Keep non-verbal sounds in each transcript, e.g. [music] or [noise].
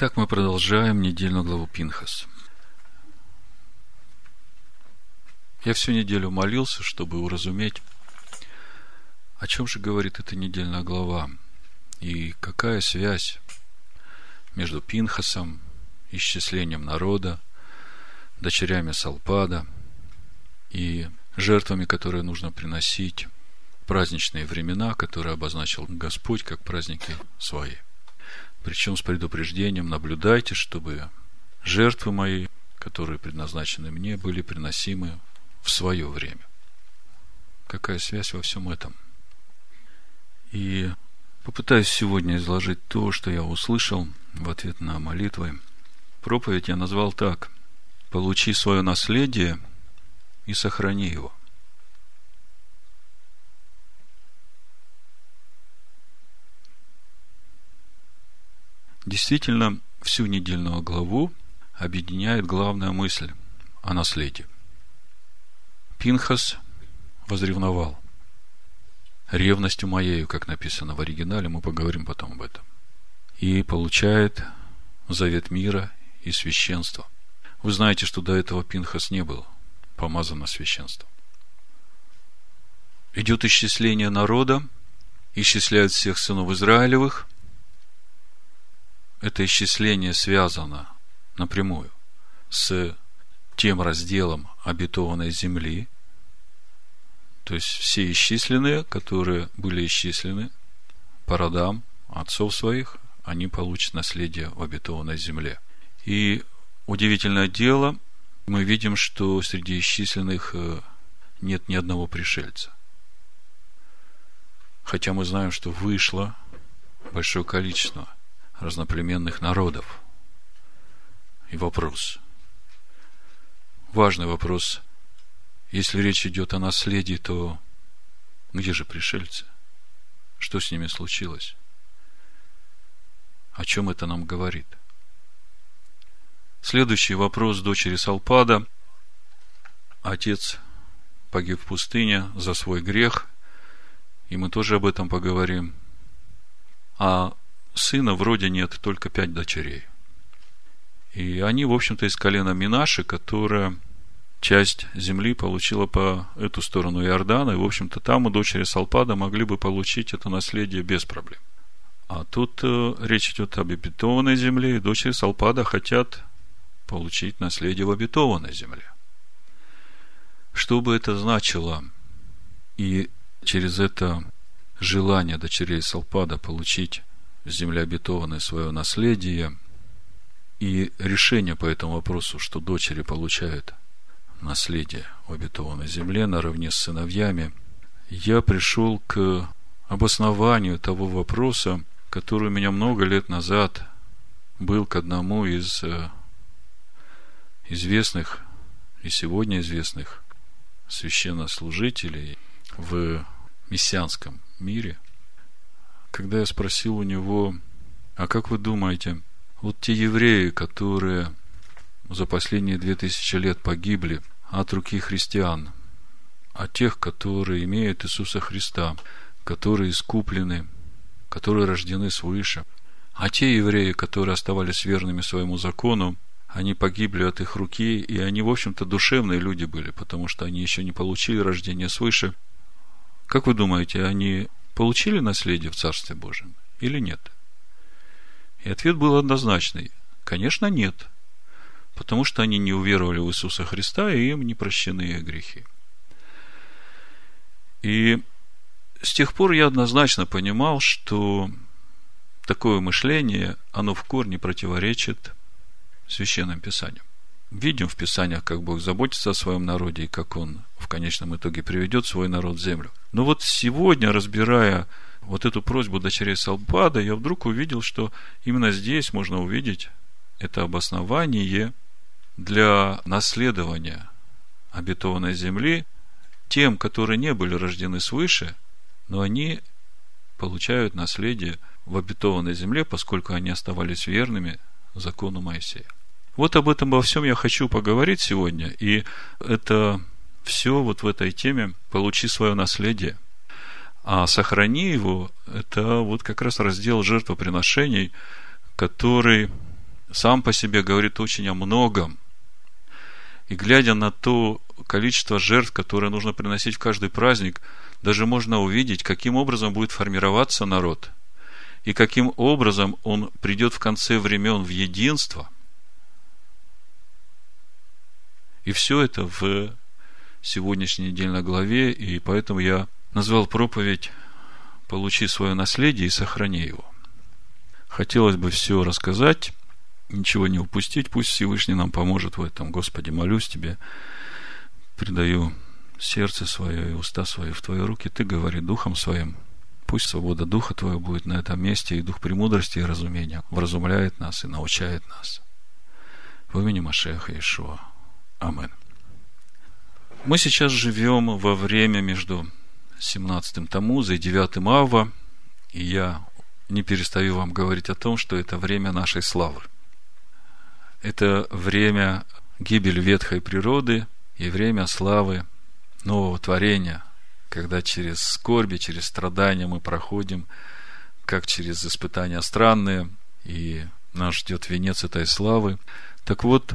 Итак, мы продолжаем недельную главу Пинхас. Я всю неделю молился, чтобы уразуметь, о чем же говорит эта недельная глава, и какая связь между Пинхасом, исчислением народа, дочерями Салпада и жертвами, которые нужно приносить праздничные времена, которые обозначил Господь как праздники свои. Причем с предупреждением наблюдайте, чтобы жертвы мои, которые предназначены мне, были приносимы в свое время. Какая связь во всем этом? И попытаюсь сегодня изложить то, что я услышал в ответ на молитвы. Проповедь я назвал так. Получи свое наследие и сохрани его. Действительно, всю недельную главу объединяет главная мысль о наследии. Пинхас возревновал. Ревностью моею, как написано в оригинале, мы поговорим потом об этом. И получает завет мира и священства. Вы знаете, что до этого Пинхас не был помазан на священство. Идет исчисление народа, исчисляют всех сынов Израилевых – это исчисление связано напрямую с тем разделом обетованной земли, то есть все исчисленные, которые были исчислены по родам отцов своих, они получат наследие в обетованной земле. И удивительное дело, мы видим, что среди исчисленных э, нет ни одного пришельца. Хотя мы знаем, что вышло большое количество – разноплеменных народов. И вопрос. Важный вопрос. Если речь идет о наследии, то где же пришельцы? Что с ними случилось? О чем это нам говорит? Следующий вопрос дочери Салпада. Отец погиб в пустыне за свой грех, и мы тоже об этом поговорим. А сына вроде нет, только пять дочерей. И они, в общем-то, из колена Минаши, которая часть земли получила по эту сторону Иордана, и, в общем-то, там у дочери Салпада могли бы получить это наследие без проблем. А тут э, речь идет об обетованной земле, и дочери Салпада хотят получить наследие в обетованной земле. Что бы это значило? И через это желание дочерей Салпада получить земля обетованная свое наследие, и решение по этому вопросу, что дочери получают наследие обетованной земле наравне с сыновьями, я пришел к обоснованию того вопроса, который у меня много лет назад был к одному из э, известных и сегодня известных священнослужителей в мессианском мире – когда я спросил у него, а как вы думаете, вот те евреи, которые за последние две тысячи лет погибли от руки христиан, а тех, которые имеют Иисуса Христа, которые искуплены, которые рождены свыше, а те евреи, которые оставались верными своему закону, они погибли от их руки, и они, в общем-то, душевные люди были, потому что они еще не получили рождение свыше. Как вы думаете, они получили наследие в Царстве Божьем или нет? И ответ был однозначный. Конечно, нет. Потому что они не уверовали в Иисуса Христа, и им не прощены их грехи. И с тех пор я однозначно понимал, что такое мышление, оно в корне противоречит священным писаниям видим в Писаниях, как Бог заботится о своем народе и как Он в конечном итоге приведет свой народ в землю. Но вот сегодня, разбирая вот эту просьбу дочерей Салбада, я вдруг увидел, что именно здесь можно увидеть это обоснование для наследования обетованной земли тем, которые не были рождены свыше, но они получают наследие в обетованной земле, поскольку они оставались верными закону Моисея. Вот об этом во всем я хочу поговорить сегодня. И это все вот в этой теме «Получи свое наследие». А «Сохрани его» – это вот как раз раздел жертвоприношений, который сам по себе говорит очень о многом. И глядя на то количество жертв, которое нужно приносить в каждый праздник, даже можно увидеть, каким образом будет формироваться народ, и каким образом он придет в конце времен в единство. И все это в сегодняшней недельной главе, и поэтому я назвал проповедь «Получи свое наследие и сохрани его». Хотелось бы все рассказать, ничего не упустить, пусть Всевышний нам поможет в этом. Господи, молюсь Тебе, предаю сердце свое и уста свои в Твои руки, Ты говори Духом Своим. Пусть свобода Духа Твоего будет на этом месте, и Дух премудрости и разумения вразумляет нас и научает нас. В имени Машеха Ишуа. Амин. Мы сейчас живем во время между 17-м Тамуза и 9-м Ава, и я не перестаю вам говорить о том, что это время нашей славы. Это время гибели ветхой природы и время славы нового творения, когда через скорби, через страдания мы проходим, как через испытания странные, и нас ждет венец этой славы. Так вот,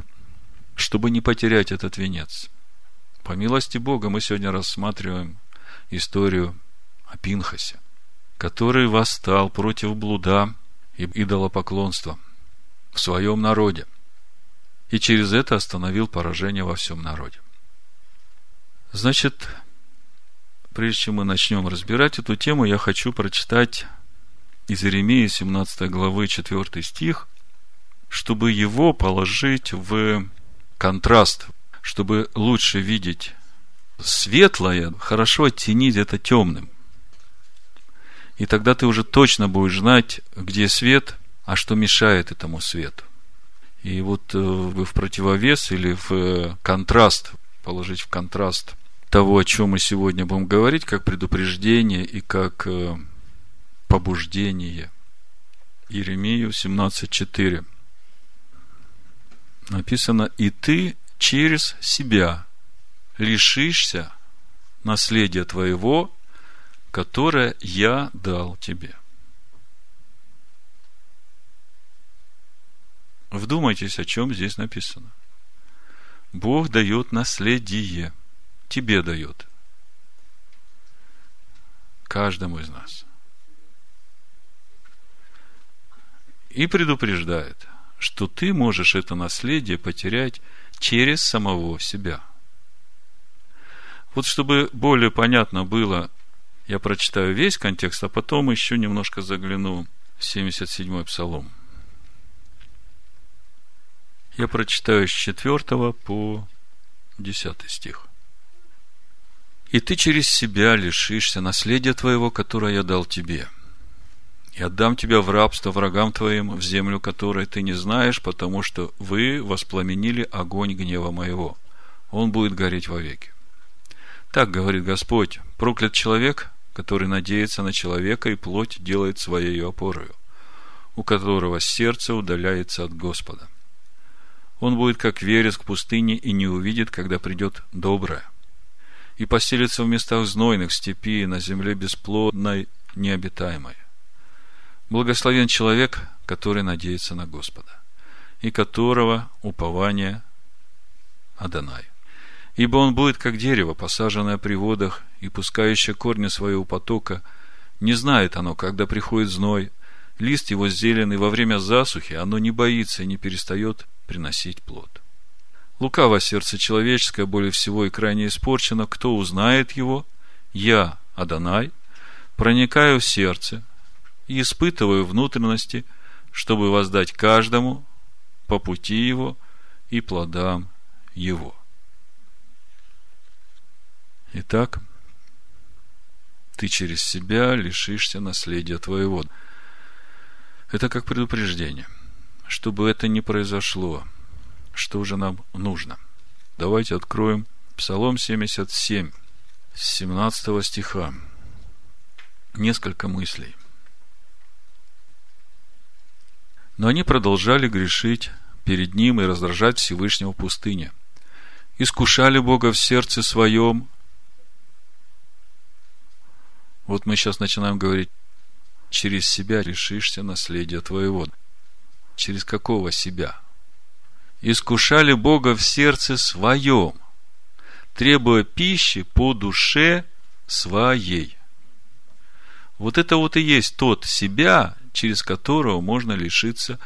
чтобы не потерять этот венец, по милости Бога мы сегодня рассматриваем историю о Пинхасе, который восстал против блуда и идолопоклонства в своем народе и через это остановил поражение во всем народе. Значит, прежде чем мы начнем разбирать эту тему, я хочу прочитать из Иеремии 17 главы 4 стих, чтобы его положить в контраст, чтобы лучше видеть светлое, хорошо оттенить это темным. И тогда ты уже точно будешь знать, где свет, а что мешает этому свету. И вот э, в противовес или в э, контраст, положить в контраст того, о чем мы сегодня будем говорить, как предупреждение и как э, побуждение. Иеремию 17.4 написано, «И ты через себя лишишься наследия твоего, которое я дал тебе». Вдумайтесь, о чем здесь написано. Бог дает наследие. Тебе дает. Каждому из нас. И предупреждает, что ты можешь это наследие потерять через самого себя. Вот чтобы более понятно было, я прочитаю весь контекст, а потом еще немножко загляну в 77-й псалом. Я прочитаю с 4 по 10 стих. «И ты через себя лишишься наследия твоего, которое я дал тебе. И отдам тебя в рабство врагам твоим, в землю, которой ты не знаешь, потому что вы воспламенили огонь гнева моего. Он будет гореть вовеки. Так говорит Господь, проклят человек, который надеется на человека и плоть делает своей опорою, у которого сердце удаляется от Господа он будет как вереск в пустыне и не увидит, когда придет доброе. И поселится в местах знойных степи, на земле бесплодной, необитаемой. Благословен человек, который надеется на Господа, и которого упование Адонай. Ибо он будет как дерево, посаженное при водах и пускающее корни своего потока. Не знает оно, когда приходит зной, лист его зеленый во время засухи, оно не боится и не перестает приносить плод. Лукаво сердце человеческое более всего и крайне испорчено. Кто узнает его? Я, Адонай, проникаю в сердце и испытываю внутренности, чтобы воздать каждому по пути его и плодам его. Итак, ты через себя лишишься наследия твоего. Это как предупреждение чтобы это не произошло, что же нам нужно? Давайте откроем Псалом 77, с 17 стиха. Несколько мыслей. Но они продолжали грешить перед Ним и раздражать Всевышнего в пустыне. Искушали Бога в сердце своем. Вот мы сейчас начинаем говорить, через себя решишься наследие твоего. Через какого себя? Искушали Бога в сердце своем, требуя пищи по душе своей. Вот это вот и есть тот себя, через которого можно лишиться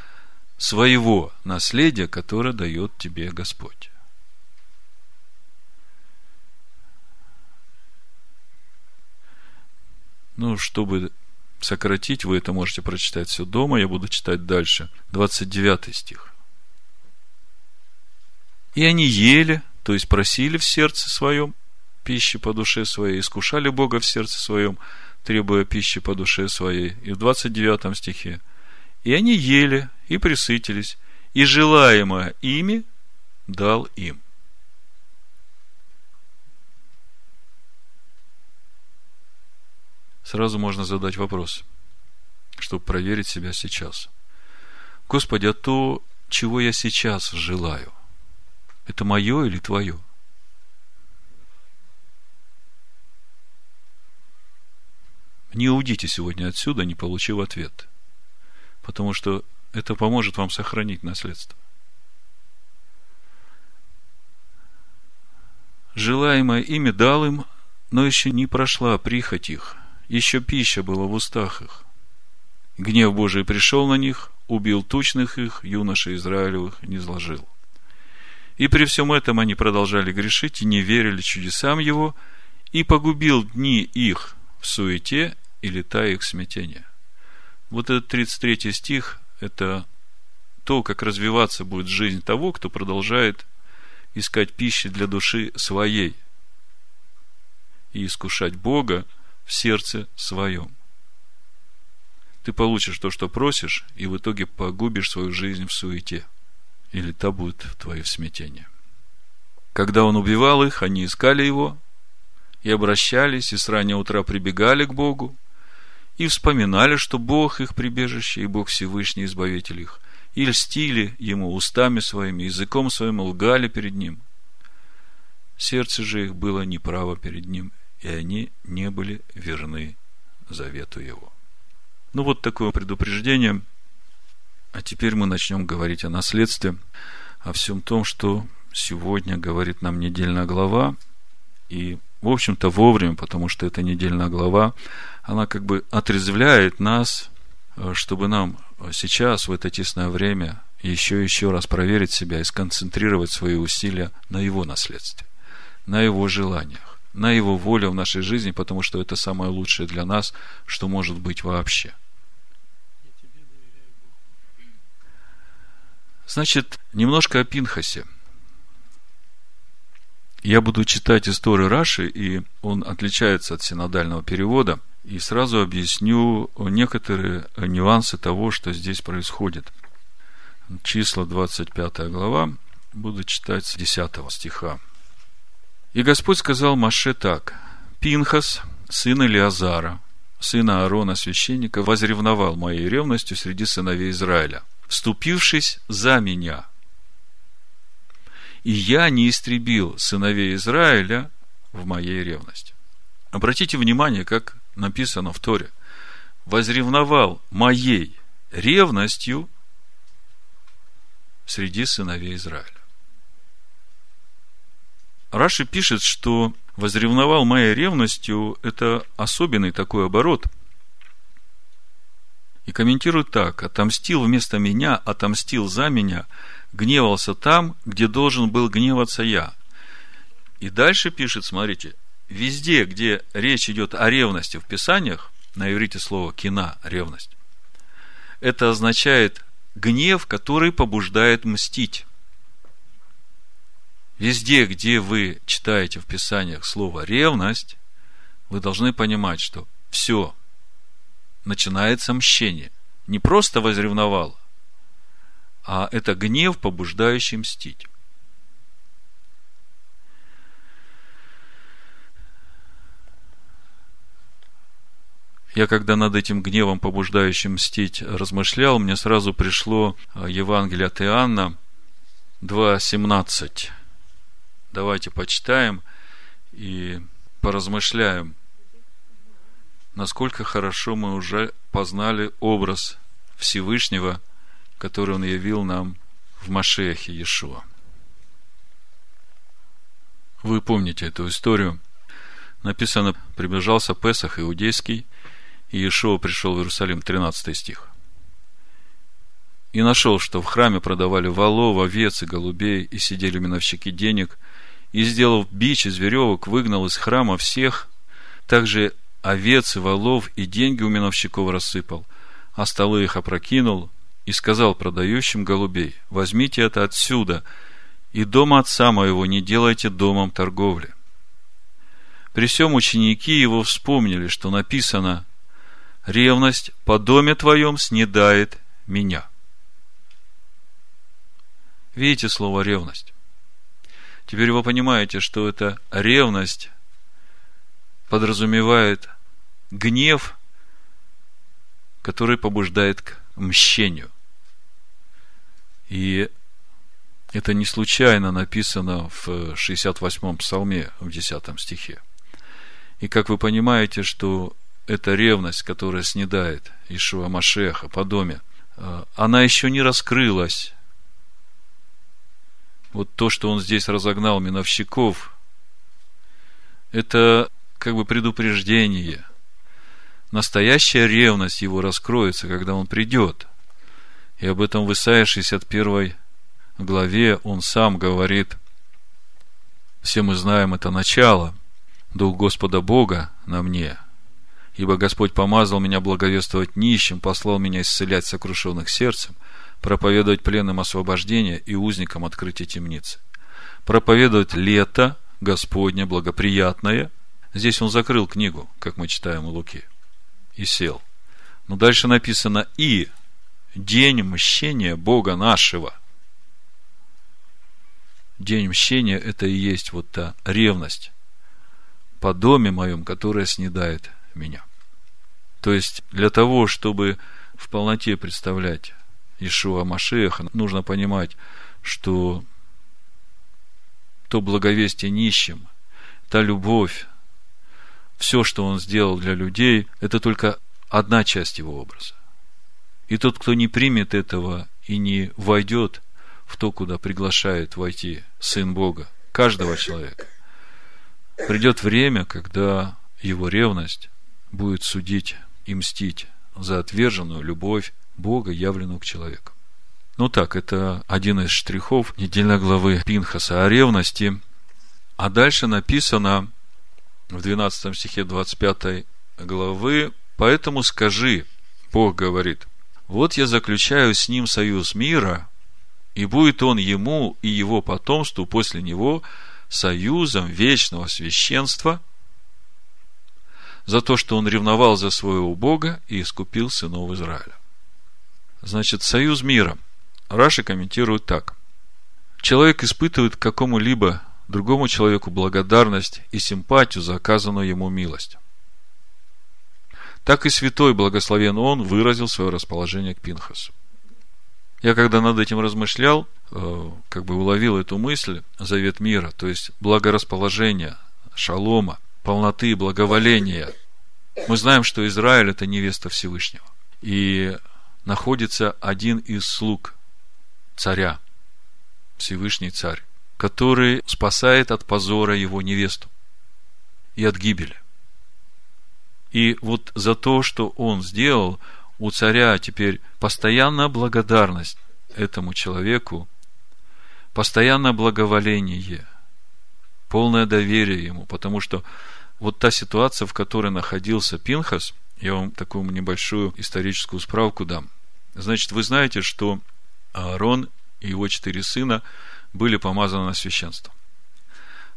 своего наследия, которое дает тебе Господь. Ну, чтобы сократить, вы это можете прочитать все дома, я буду читать дальше. 29 стих. И они ели, то есть просили в сердце своем пищи по душе своей, искушали Бога в сердце своем, требуя пищи по душе своей. И в 29 стихе. И они ели и присытились, и желаемое ими дал им. Сразу можно задать вопрос, чтобы проверить себя сейчас. Господи, а то, чего я сейчас желаю, это мое или твое? Не уйдите сегодня отсюда, не получив ответ. Потому что это поможет вам сохранить наследство. Желаемое имя дал им, но еще не прошла прихоть их, еще пища была в устах их. Гнев Божий пришел на них, убил тучных их, юношей Израилевых не изложил. И при всем этом они продолжали грешить и не верили чудесам его, и погубил дни их в суете и лета их смятения. Вот этот 33 стих – это то, как развиваться будет жизнь того, кто продолжает искать пищи для души своей и искушать Бога в сердце своем. Ты получишь то, что просишь, и в итоге погубишь свою жизнь в суете. Или та будет твое смятение. Когда он убивал их, они искали его и обращались, и с раннего утра прибегали к Богу, и вспоминали, что Бог их прибежище, и Бог Всевышний Избавитель их, и льстили ему устами своими, языком своим лгали перед ним. Сердце же их было неправо перед ним, и они не были верны завету его. Ну, вот такое предупреждение. А теперь мы начнем говорить о наследстве, о всем том, что сегодня говорит нам недельная глава, и в общем-то, вовремя, потому что это недельная глава, она как бы отрезвляет нас, э, чтобы нам сейчас, в это тесное время, еще и еще раз проверить себя и сконцентрировать свои усилия на его наследстве, на его желаниях, на его воле в нашей жизни, потому что это самое лучшее для нас, что может быть вообще. Значит, немножко о Пинхасе – я буду читать историю Раши, и он отличается от синодального перевода, и сразу объясню некоторые нюансы того, что здесь происходит. Числа 25 глава, буду читать с 10 стиха. «И Господь сказал Маше так, Пинхас, сын Илиазара, сына Аарона, священника, возревновал моей ревностью среди сыновей Израиля, вступившись за меня – и я не истребил сыновей Израиля в моей ревности. Обратите внимание, как написано в Торе. Возревновал моей ревностью среди сыновей Израиля. Раши пишет, что возревновал моей ревностью – это особенный такой оборот. И комментирует так. Отомстил вместо меня, отомстил за меня – гневался там, где должен был гневаться я. И дальше пишет, смотрите, везде, где речь идет о ревности в Писаниях, на иврите слово кина, ревность, это означает гнев, который побуждает мстить. Везде, где вы читаете в Писаниях слово ревность, вы должны понимать, что все, начинается мщение. Не просто возревновал, а это гнев, побуждающий мстить. Я когда над этим гневом, побуждающим мстить, размышлял, мне сразу пришло а, Евангелие от Иоанна 2.17. Давайте почитаем и поразмышляем, насколько хорошо мы уже познали образ Всевышнего – который Он явил нам в Машехе Иешуа. Вы помните эту историю. Написано, приближался Песах иудейский, и Иешуа пришел в Иерусалим, 13 стих. И нашел, что в храме продавали волов, овец и голубей, и сидели миновщики денег, и, сделав бич из веревок, выгнал из храма всех, также овец и волов, и деньги у миновщиков рассыпал, а столы их опрокинул, и сказал продающим голубей, возьмите это отсюда, и дом отца моего не делайте домом торговли. При всем ученики его вспомнили, что написано «Ревность по доме твоем снедает меня». Видите слово ревность? Теперь вы понимаете, что эта ревность подразумевает гнев, который побуждает к мщению. И это не случайно написано в 68-м псалме, в 10 стихе. И как вы понимаете, что эта ревность, которая снедает Ишуа Машеха по доме, э, она еще не раскрылась. Вот то, что он здесь разогнал миновщиков, это как бы предупреждение. Настоящая ревность его раскроется, когда он придет. И об этом в Исаии 61 главе он сам говорит, все мы знаем это начало, Дух Господа Бога на мне, ибо Господь помазал меня благовествовать нищим, послал меня исцелять сокрушенных сердцем, проповедовать пленным освобождение и узникам открытие темницы, проповедовать лето Господне благоприятное. Здесь он закрыл книгу, как мы читаем у Луки, и сел. Но дальше написано «и день мщения Бога нашего». День мщения – это и есть вот та ревность по доме моем, которая снедает меня. То есть, для того, чтобы в полноте представлять Ишуа Машеха, нужно понимать, что то благовестие нищим, та любовь, все, что он сделал для людей, это только одна часть его образа. И тот, кто не примет этого и не войдет в то, куда приглашает войти Сын Бога, каждого человека, придет время, когда его ревность будет судить и мстить за отверженную любовь Бога, явленную к человеку. Ну так, это один из штрихов недельной главы Пинхаса о ревности. А дальше написано в 12 стихе 25 главы, «Поэтому скажи, Бог говорит, вот я заключаю с ним союз мира, и будет он ему и его потомству после него союзом вечного священства за то, что он ревновал за своего Бога и искупил сынов Израиля. Значит, союз мира. Раши комментирует так. Человек испытывает какому-либо другому человеку благодарность и симпатию за оказанную ему милость так и святой, благословен он, выразил свое расположение к Пинхасу. Я когда над этим размышлял, э, как бы уловил эту мысль, завет мира, то есть благорасположение, шалома, полноты, благоволения. Мы знаем, что Израиль – это невеста Всевышнего. И находится один из слуг царя, Всевышний царь, который спасает от позора его невесту и от гибели. И вот за то, что он сделал, у царя теперь постоянная благодарность этому человеку, постоянное благоволение, полное доверие ему, потому что вот та ситуация, в которой находился Пинхас, я вам такую небольшую историческую справку дам. Значит, вы знаете, что Аарон и его четыре сына были помазаны на священство.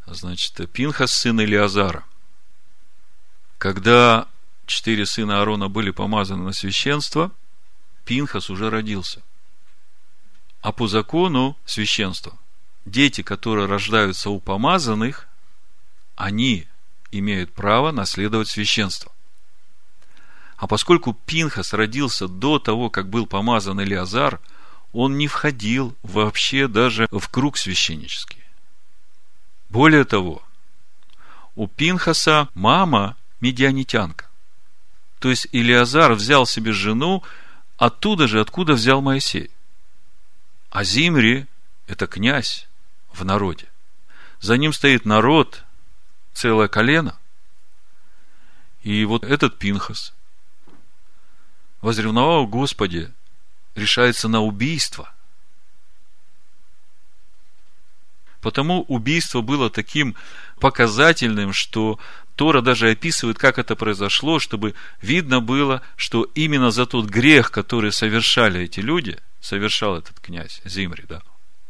Значит, Пинхас, сын Илиазара – когда четыре сына Аарона были помазаны на священство, Пинхас уже родился. А по закону священства, дети, которые рождаются у помазанных, они имеют право наследовать священство. А поскольку Пинхас родился до того, как был помазан Илиазар, он не входил вообще даже в круг священнический. Более того, у Пинхаса мама медианитянка. То есть Илиазар взял себе жену оттуда же, откуда взял Моисей. А Зимри – это князь в народе. За ним стоит народ, целое колено. И вот этот Пинхас, возревновал Господи, решается на убийство. Потому убийство было таким показательным, что Тора даже описывает, как это произошло, чтобы видно было, что именно за тот грех, который совершали эти люди, совершал этот князь Зимри, да,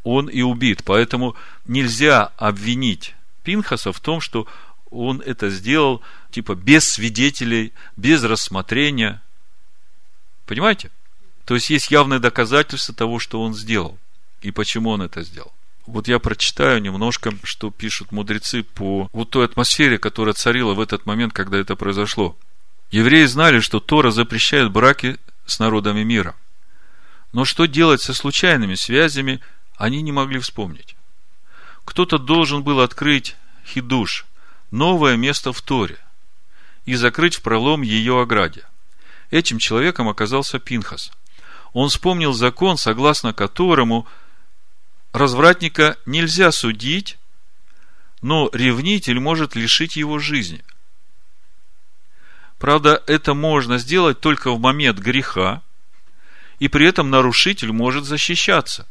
он и убит. Поэтому нельзя обвинить Пинхаса в том, что он это сделал, типа, без свидетелей, без рассмотрения. Понимаете? То есть, есть явное доказательство того, что он сделал. И почему он это сделал. Вот я прочитаю немножко, что пишут мудрецы по вот той атмосфере, которая царила в этот момент, когда это произошло. Евреи знали, что Тора запрещает браки с народами мира. Но что делать со случайными связями, они не могли вспомнить. Кто-то должен был открыть хидуш, новое место в Торе, и закрыть в пролом ее ограде. Этим человеком оказался Пинхас. Он вспомнил закон, согласно которому – развратника нельзя судить, но ревнитель может лишить его жизни. Правда, это можно сделать только в момент греха, и при этом нарушитель может защищаться.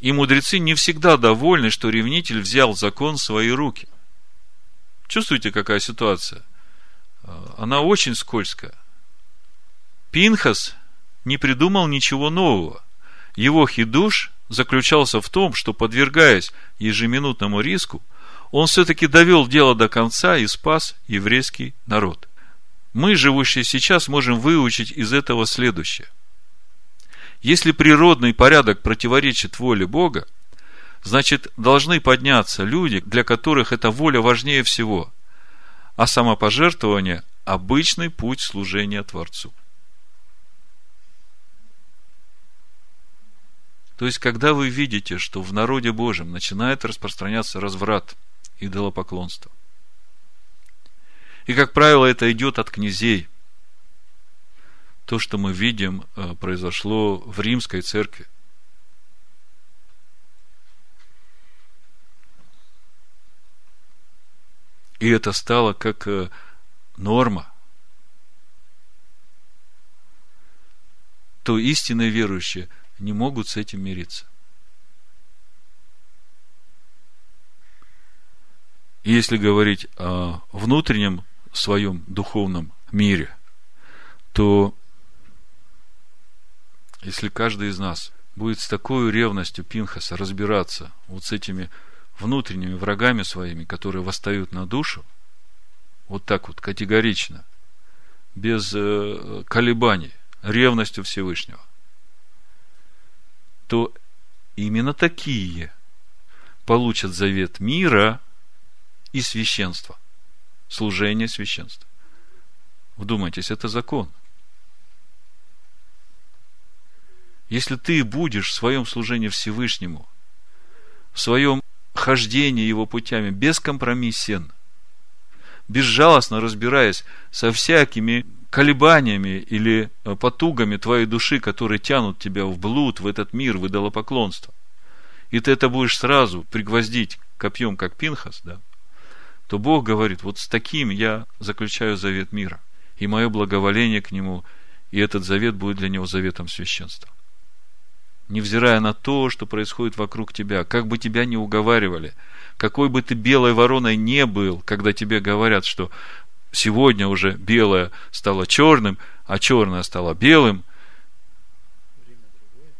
И мудрецы не всегда довольны, что ревнитель взял закон в свои руки. Чувствуете, какая ситуация? Она очень скользкая. Пинхас не придумал ничего нового. Его хидуш заключался в том, что, подвергаясь ежеминутному риску, он все-таки довел дело до конца и спас еврейский народ. Мы, живущие сейчас, можем выучить из этого следующее. Если природный порядок противоречит воле Бога, значит, должны подняться люди, для которых эта воля важнее всего, а самопожертвование – обычный путь служения Творцу. То есть, когда вы видите, что в народе Божьем начинает распространяться разврат, идолопоклонство, и, как правило, это идет от князей, то, что мы видим, э, произошло в римской церкви. И это стало как э, норма. То истинные верующие – не могут с этим мириться. И если говорить о внутреннем своем духовном мире, то если каждый из нас будет с такой ревностью Пинхаса разбираться вот с этими внутренними врагами своими, которые восстают на душу, вот так вот категорично, без э, колебаний, ревностью Всевышнего, то именно такие получат завет мира и священства, служение священства. Вдумайтесь, это закон. Если ты будешь в своем служении Всевышнему, в своем хождении его путями бескомпромиссен, безжалостно разбираясь со всякими колебаниями или э, потугами твоей души, которые тянут тебя в блуд, в этот мир, в идолопоклонство, и ты это будешь сразу пригвоздить копьем, как Пинхас, да, то Бог говорит, вот с таким я заключаю завет мира, и мое благоволение к нему, и этот завет будет для него заветом священства. Невзирая на то, что происходит вокруг тебя, как бы тебя ни уговаривали, какой бы ты белой вороной не был, когда тебе говорят, что сегодня уже белое стало черным, а черное стало белым,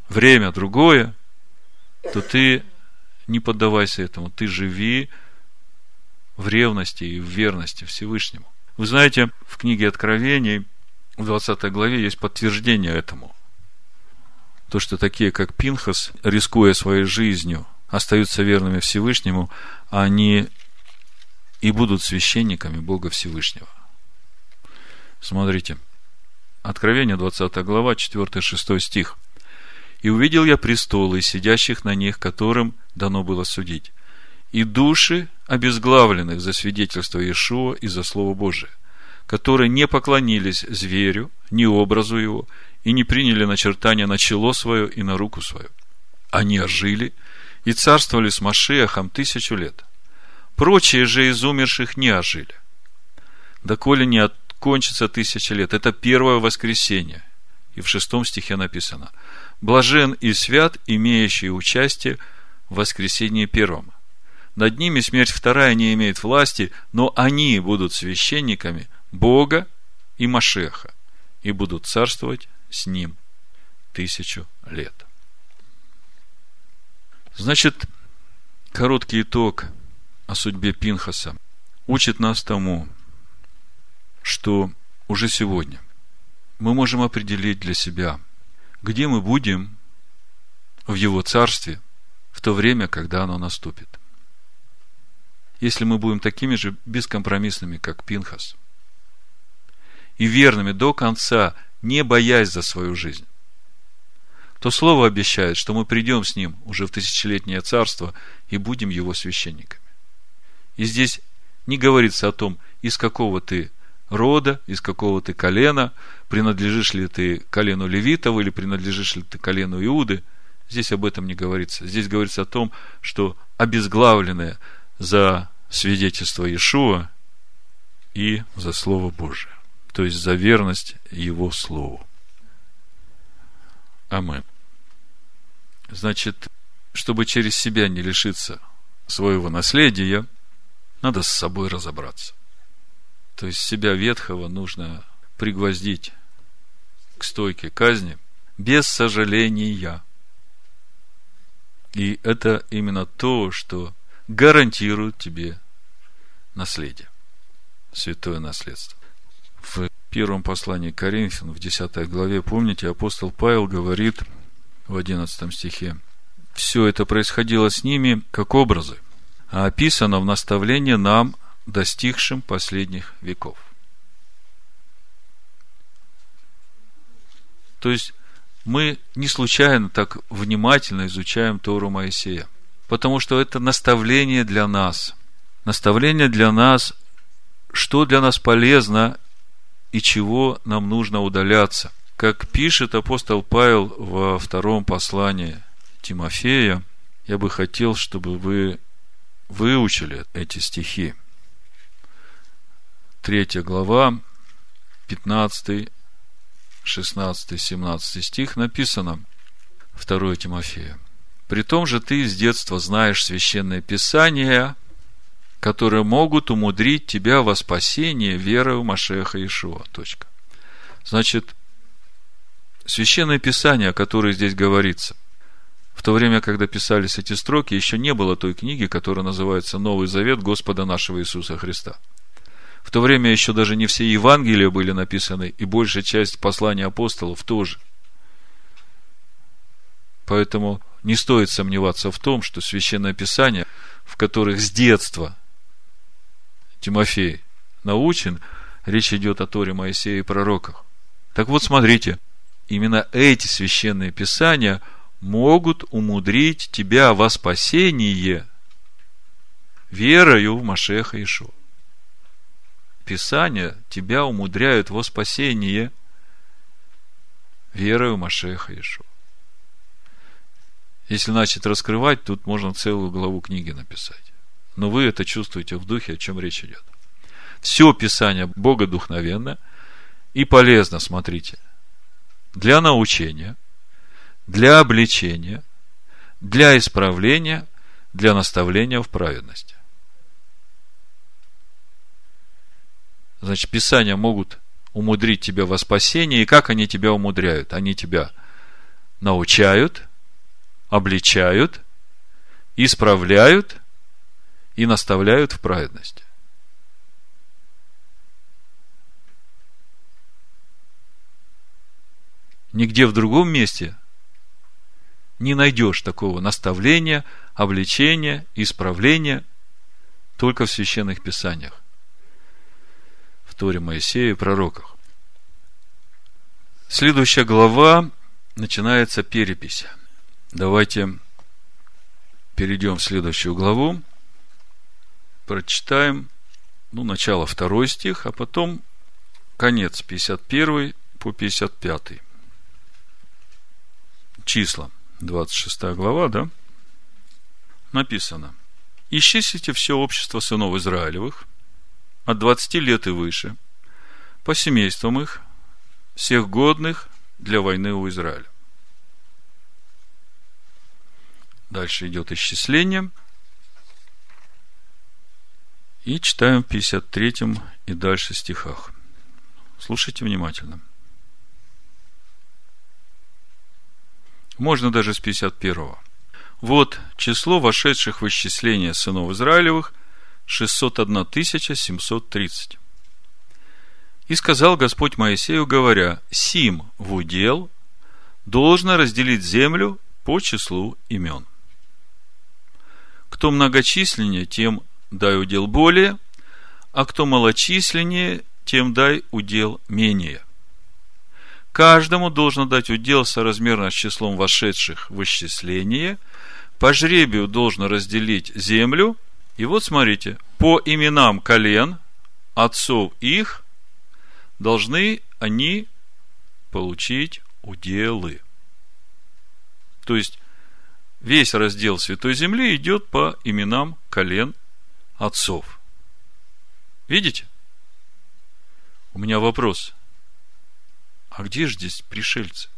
время другое, то ты не поддавайся этому, ты живи в ревности и в верности Всевышнему. Вы знаете, в книге Откровений, в 20 главе, есть подтверждение этому. То, что такие, как Пинхас, рискуя своей жизнью, остаются верными Всевышнему, они и будут священниками Бога Всевышнего. Смотрите. Откровение, 20 глава, 4-6 стих. «И увидел я престолы, сидящих на них, которым дано было судить, и души обезглавленных за свидетельство Иешуа и за Слово Божие, которые не поклонились зверю, ни образу его, и не приняли начертания на чело свое и на руку свою. они ожили и царствовали с Машиахом тысячу лет. Прочие же из умерших не ожили. Доколе не окончится тысяча лет. Это первое воскресенье. И в шестом стихе написано. Блажен и свят, имеющий участие в воскресении первом. Над ними смерть вторая не имеет власти, но они будут священниками Бога и Машеха и будут царствовать с ним тысячу лет. Значит, короткий итог о судьбе Пинхаса учит нас тому, что уже сегодня мы можем определить для себя, где мы будем в Его Царстве в то время, когда оно наступит. Если мы будем такими же бескомпромиссными, как Пинхас, и верными до конца, не боясь за свою жизнь, то Слово обещает, что мы придем с Ним уже в тысячелетнее царство и будем Его священниками. И здесь не говорится о том, из какого ты рода, из какого ты колена, принадлежишь ли ты колену Левитова или принадлежишь ли ты колену Иуды. Здесь об этом не говорится. Здесь говорится о том, что обезглавленные за свидетельство Иешуа и за Слово Божие. То есть за верность Его Слову. Амин. Значит, чтобы через себя не лишиться своего наследия, надо с собой разобраться. То есть себя ветхого нужно пригвоздить к стойке казни без сожаления. И это именно то, что гарантирует тебе наследие, святое наследство. В первом послании к Коринфянам, в 10 главе, помните, апостол Павел говорит в 11 стихе, все это происходило с ними как образы, описано в наставлении нам достигшим последних веков. То есть, мы не случайно так внимательно изучаем Тору Моисея, потому что это наставление для нас. Наставление для нас, что для нас полезно и чего нам нужно удаляться. Как пишет апостол Павел во втором послании Тимофея, я бы хотел, чтобы вы выучили эти стихи. Третья глава, 15, 16, 17 стих написано, 2 Тимофея. «При том же ты с детства знаешь священное писание, которые могут умудрить тебя во спасение верою в Машеха Ишуа». Точка. Значит, священное писание, о котором здесь говорится, в то время, когда писались эти строки, еще не было той книги, которая называется «Новый завет Господа нашего Иисуса Христа». В то время еще даже не все Евангелия были написаны, и большая часть посланий апостолов тоже. Поэтому не стоит сомневаться в том, что Священное Писание, в которых с детства Тимофей научен, речь идет о Торе Моисея и пророках. Так вот, смотрите, именно эти священные писания могут умудрить тебя во спасение верою в Машеха Ишуа. Писания тебя умудряют во спасение верою Машеха Иешуа. Если начать раскрывать, тут можно целую главу книги написать. Но вы это чувствуете в духе, о чем речь идет. Все Писание богодухновенно и полезно, смотрите, для научения, для обличения, для исправления, для наставления в праведности. Значит, Писания могут умудрить тебя во спасение. И как они тебя умудряют? Они тебя научают, обличают, исправляют и наставляют в праведности. Нигде в другом месте не найдешь такого наставления, обличения, исправления, только в священных писаниях. Торе Моисея и пророках. Следующая глава начинается перепись. Давайте перейдем в следующую главу, прочитаем, ну, начало второй стих, а потом конец 51 по 55. Числа, 26 глава, да? Написано. Исчислите все общество сынов Израилевых от 20 лет и выше, по семействам их, всех годных для войны у Израиля. Дальше идет исчисление. И читаем в 53 и дальше стихах. Слушайте внимательно. Можно даже с 51. Вот число вошедших в исчисление сынов Израилевых 601 730. И сказал Господь Моисею, говоря, Сим в удел должно разделить землю по числу имен. Кто многочисленнее, тем дай удел более, а кто малочисленнее, тем дай удел менее. Каждому должно дать удел соразмерно с числом вошедших в исчисление. По жребию должно разделить землю. И вот смотрите, по именам колен, отцов их, должны они получить уделы. То есть, весь раздел Святой Земли идет по именам колен отцов. Видите? У меня вопрос. А где же здесь пришельцы?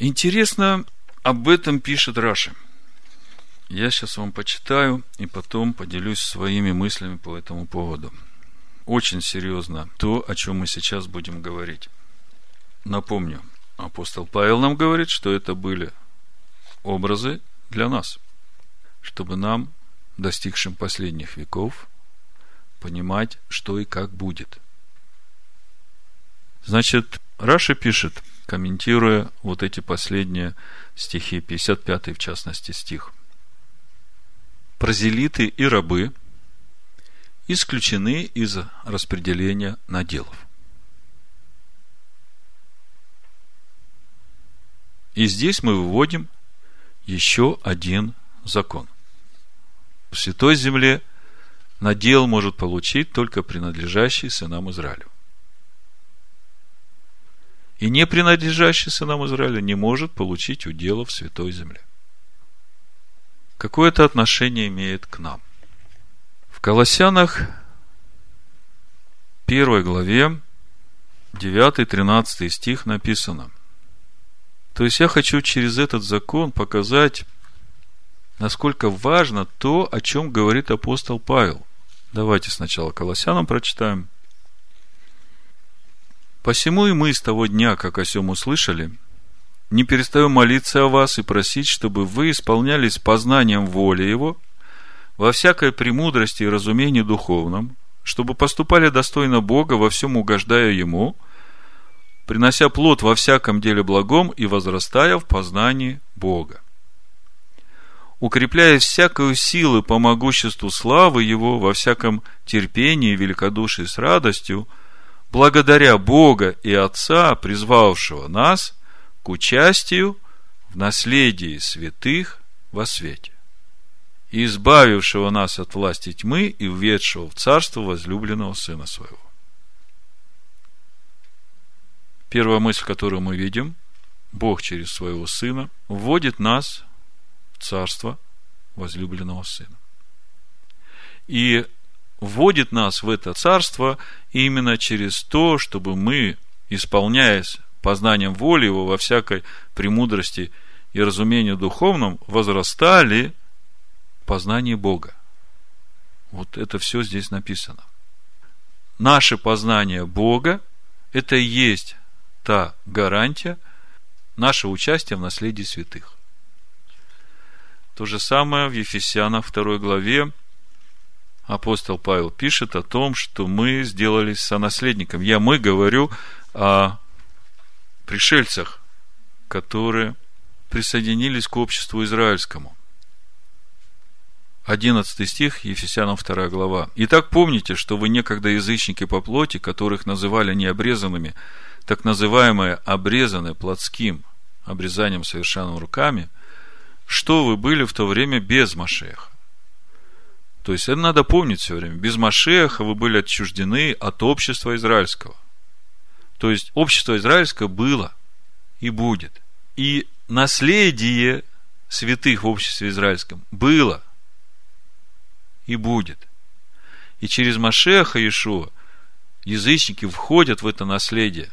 Интересно, об этом пишет Раша. Я сейчас вам почитаю и потом поделюсь своими мыслями по этому поводу. Очень серьезно то, о чем мы сейчас будем говорить. Напомню, апостол Павел нам говорит, что это были образы для нас, чтобы нам достигшим последних веков, понимать, что и как будет. Значит, Раши пишет, комментируя вот эти последние стихи, 55 в частности стих. Прозелиты и рабы исключены из распределения наделов. И здесь мы выводим еще один закон в святой земле надел может получить только принадлежащий сынам Израилю. И не принадлежащий сынам Израиля не может получить удела в святой земле. Какое это отношение имеет к нам? В Колоссянах первой главе 9-13 стих написано. То есть я хочу через этот закон показать насколько важно то, о чем говорит апостол Павел. Давайте сначала Колоссянам прочитаем. «Посему и мы с того дня, как о сем услышали, не перестаем молиться о вас и просить, чтобы вы исполнялись познанием воли Его во всякой премудрости и разумении духовном, чтобы поступали достойно Бога, во всем угождая Ему, принося плод во всяком деле благом и возрастая в познании Бога укрепляя всякую силу по могуществу славы Его во всяком терпении и великодушии с радостью, благодаря Бога и Отца, призвавшего нас к участию в наследии святых во свете, и избавившего нас от власти тьмы и введшего в царство возлюбленного Сына Своего. Первая мысль, которую мы видим, Бог через своего Сына вводит нас царство возлюбленного Сына. И вводит нас в это царство именно через то, чтобы мы, исполняясь познанием воли Его во всякой премудрости и разумении духовном, возрастали в познании Бога. Вот это все здесь написано. Наше познание Бога – это и есть та гарантия нашего участия в наследии святых. То же самое в Ефесянах 2 главе апостол Павел пишет о том, что мы сделались сонаследником. Я мы говорю о пришельцах, которые присоединились к обществу израильскому. 11 стих, Ефесянам 2 глава. «Итак, помните, что вы некогда язычники по плоти, которых называли необрезанными, так называемые обрезаны плотским обрезанием, совершенным руками – что вы были в то время без Машеха. То есть, это надо помнить все время. Без Машеха вы были отчуждены от общества израильского. То есть, общество израильское было и будет. И наследие святых в обществе израильском было и будет. И через Машеха Иешуа язычники входят в это наследие.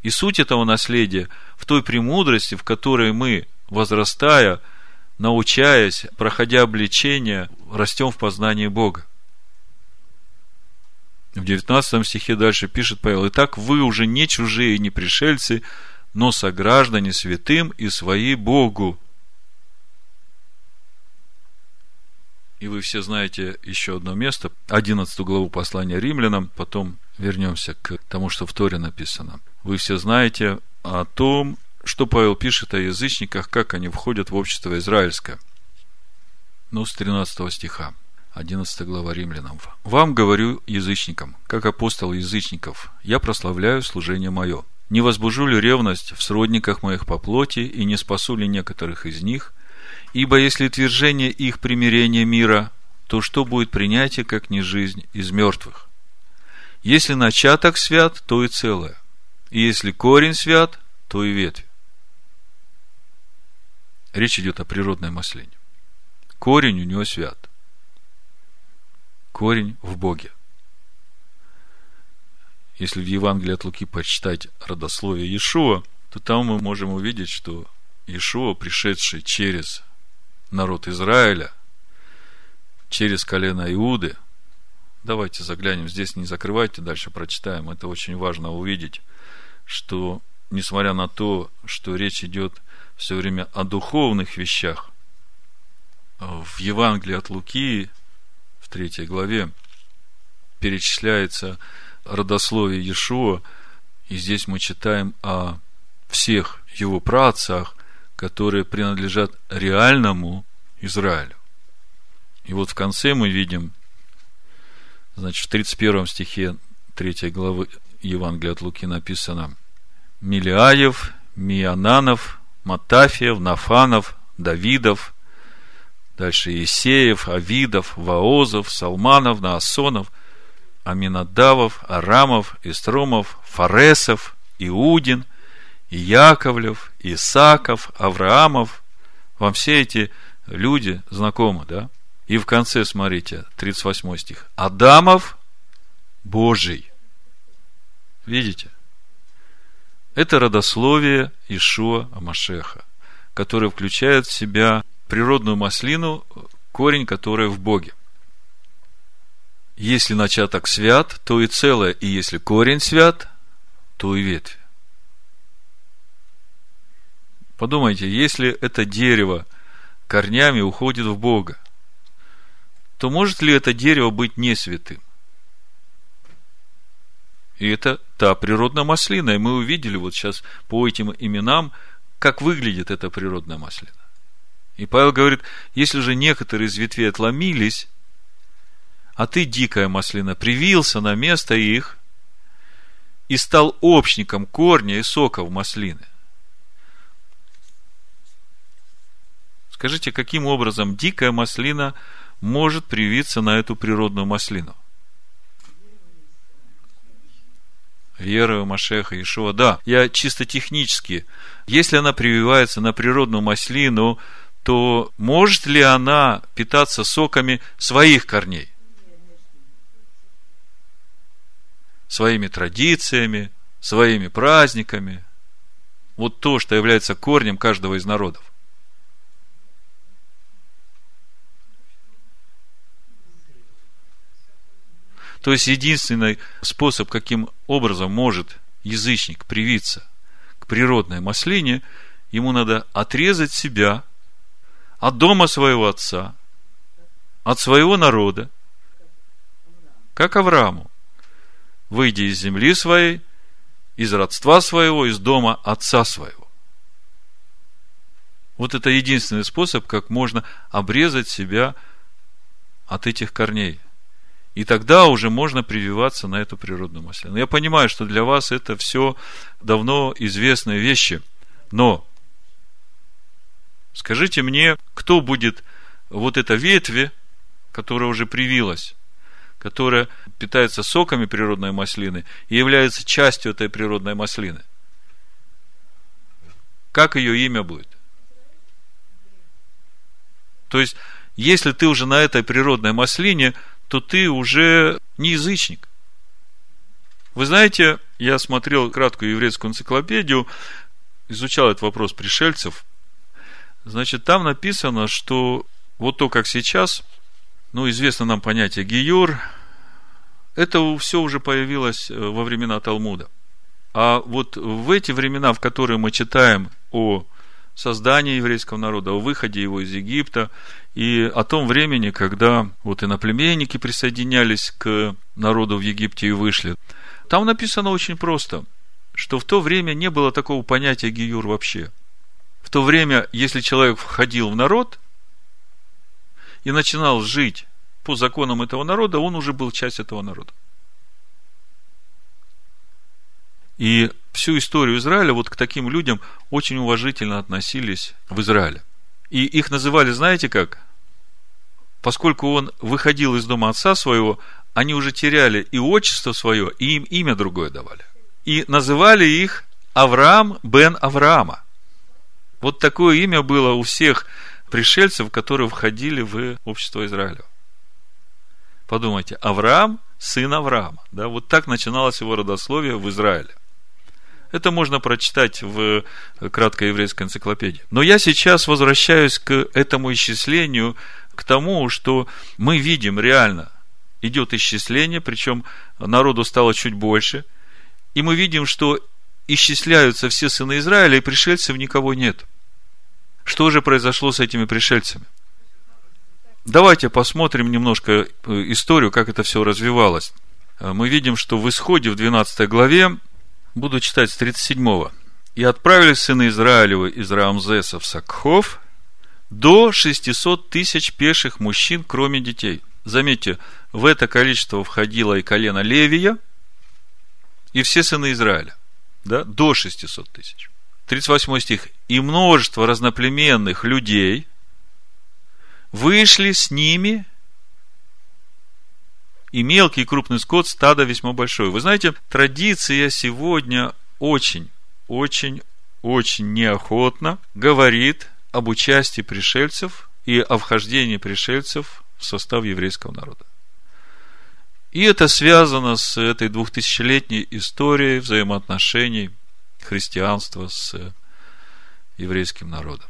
И суть этого наследия в той премудрости, в которой мы, возрастая, научаясь, проходя обличение, растем в познании Бога. В 19 стихе дальше пишет Павел, «Итак, вы уже не чужие, не пришельцы, но сограждане святым и свои Богу». И вы все знаете еще одно место, 11 главу послания римлянам, потом вернемся к тому, что в Торе написано. Вы все знаете о том, что Павел пишет о язычниках, как они входят в общество израильское. Ну, с 13 стиха, 11 глава Римлянам. «Вам говорю язычникам, как апостол язычников, я прославляю служение мое. Не возбужу ли ревность в сродниках моих по плоти, и не спасу ли некоторых из них? Ибо если твержение их примирения мира, то что будет принятие, как не жизнь из мертвых? Если начаток свят, то и целое. И если корень свят, то и ветвь. Речь идет о природной маслине. Корень у него свят. Корень в Боге. Если в Евангелии от Луки почитать родословие Иешуа, то там мы можем увидеть, что Иешуа, пришедший через народ Израиля, через колено Иуды, давайте заглянем, здесь не закрывайте, дальше прочитаем, это очень важно увидеть, что несмотря на то, что речь идет все время о духовных вещах. В Евангелии от Луки, в третьей главе, перечисляется родословие Иешуа, и здесь мы читаем о всех его праотцах, которые принадлежат реальному Израилю. И вот в конце мы видим, значит, в 31 стихе 3 главы Евангелия от Луки написано Милиаев, Миананов, Матафиев, Нафанов, Давидов, дальше Есеев, Авидов, Ваозов, Салманов, Наасонов, Аминадавов, Арамов, Истромов, Фаресов, Иудин, Яковлев, Исаков, Авраамов. Вам все эти люди знакомы, да? И в конце, смотрите, 38 стих. Адамов Божий. Видите? Это родословие Ишуа Амашеха, которое включает в себя природную маслину, корень, который в Боге. Если начаток свят, то и целое, и если корень свят, то и ветвь. Подумайте, если это дерево корнями уходит в Бога, то может ли это дерево быть не святым? И это та природная маслина. И мы увидели вот сейчас по этим именам, как выглядит эта природная маслина. И Павел говорит, если же некоторые из ветвей отломились, а ты, дикая маслина, привился на место их и стал общником корня и соков маслины. Скажите, каким образом дикая маслина может привиться на эту природную маслину? Веры в Машеха Ишуа. Да, я чисто технически. Если она прививается на природную маслину, то может ли она питаться соками своих корней? Своими традициями, своими праздниками. Вот то, что является корнем каждого из народов. То есть, единственный способ, каким образом может язычник привиться к природной маслине, ему надо отрезать себя от дома своего отца, от своего народа, как Аврааму, выйдя из земли своей, из родства своего, из дома отца своего. Вот это единственный способ, как можно обрезать себя от этих корней. И тогда уже можно прививаться на эту природную маслину. Я понимаю, что для вас это все давно известные вещи, но скажите мне, кто будет вот это ветви, которая уже привилась, которая питается соками природной маслины и является частью этой природной маслины. Как ее имя будет? То есть, если ты уже на этой природной маслине, то ты уже не язычник. Вы знаете, я смотрел краткую еврейскую энциклопедию, изучал этот вопрос пришельцев. Значит, там написано, что вот то, как сейчас, ну, известно нам понятие гиюр, это все уже появилось э, во времена Талмуда. А вот в эти времена, в которые мы читаем о создании еврейского народа, о выходе его из Египта и о том времени, когда вот иноплеменники присоединялись к народу в Египте и вышли. Там написано очень просто, что в то время не было такого понятия гиюр вообще. В то время, если человек входил в народ и начинал жить по законам этого народа, он уже был часть этого народа. И всю историю Израиля вот к таким людям очень уважительно относились в Израиле. И их называли, знаете как? Поскольку он выходил из дома отца своего, они уже теряли и отчество свое, и им имя другое давали. И называли их Авраам бен Авраама. Вот такое имя было у всех пришельцев, которые входили в общество Израиля. Подумайте, Авраам, сын Авраама. Да, вот так начиналось его родословие в Израиле. Это можно прочитать в краткой еврейской энциклопедии. Но я сейчас возвращаюсь к этому исчислению, к тому, что мы видим реально. Идет исчисление, причем народу стало чуть больше. И мы видим, что исчисляются все сыны Израиля, и пришельцев никого нет. Что же произошло с этими пришельцами? Давайте посмотрим немножко э, историю, как это все развивалось. Мы видим, что в исходе в 12 главе Буду читать с 37-го. «И отправились сыны Израилевы из Рамзеса в Сакхов до 600 тысяч пеших мужчин, кроме детей». Заметьте, в это количество входило и колено Левия, и все сыны Израиля. Да? До 600 тысяч. 38 стих. «И множество разноплеменных людей вышли с ними и мелкий и крупный скот, стадо весьма большое. Вы знаете, традиция сегодня очень, очень, очень неохотно говорит об участии пришельцев и о вхождении пришельцев в состав еврейского народа. И это связано с этой двухтысячелетней историей взаимоотношений христианства с еврейским народом.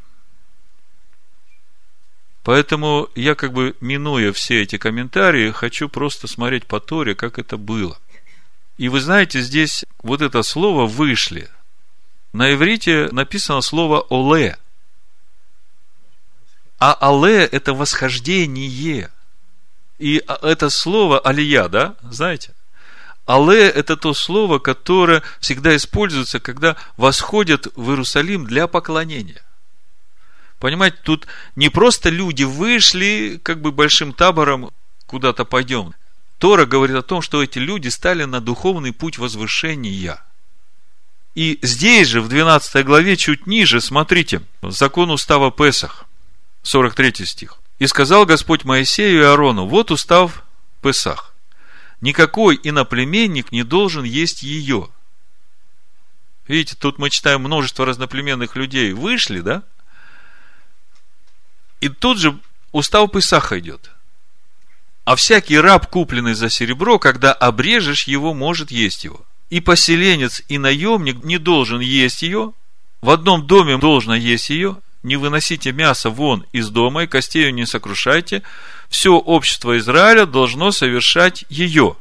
Поэтому я как бы, минуя все эти комментарии, хочу просто смотреть по Торе, как это было. И вы знаете, здесь вот это слово «вышли». На иврите написано слово «оле». А «але» – это восхождение. И это слово «алия», да, знаете? «Але» – это то слово, которое всегда используется, когда восходят в Иерусалим для поклонения – Понимаете, тут не просто люди вышли как бы большим табором куда-то пойдем. Тора говорит о том, что эти люди стали на духовный путь возвышения. И здесь же, в 12 главе, чуть ниже, смотрите, закон устава Песах, 43 стих. «И сказал Господь Моисею и Аарону, вот устав Песах. Никакой иноплеменник не должен есть ее». Видите, тут мы читаем множество разноплеменных людей. Вышли, да? И тут же устав Писаха идет. А всякий раб, купленный за серебро, когда обрежешь его, может есть его. И поселенец, и наемник не должен есть ее. В одном доме должно есть ее. Не выносите мясо вон из дома, и костей не сокрушайте. Все общество Израиля должно совершать ее.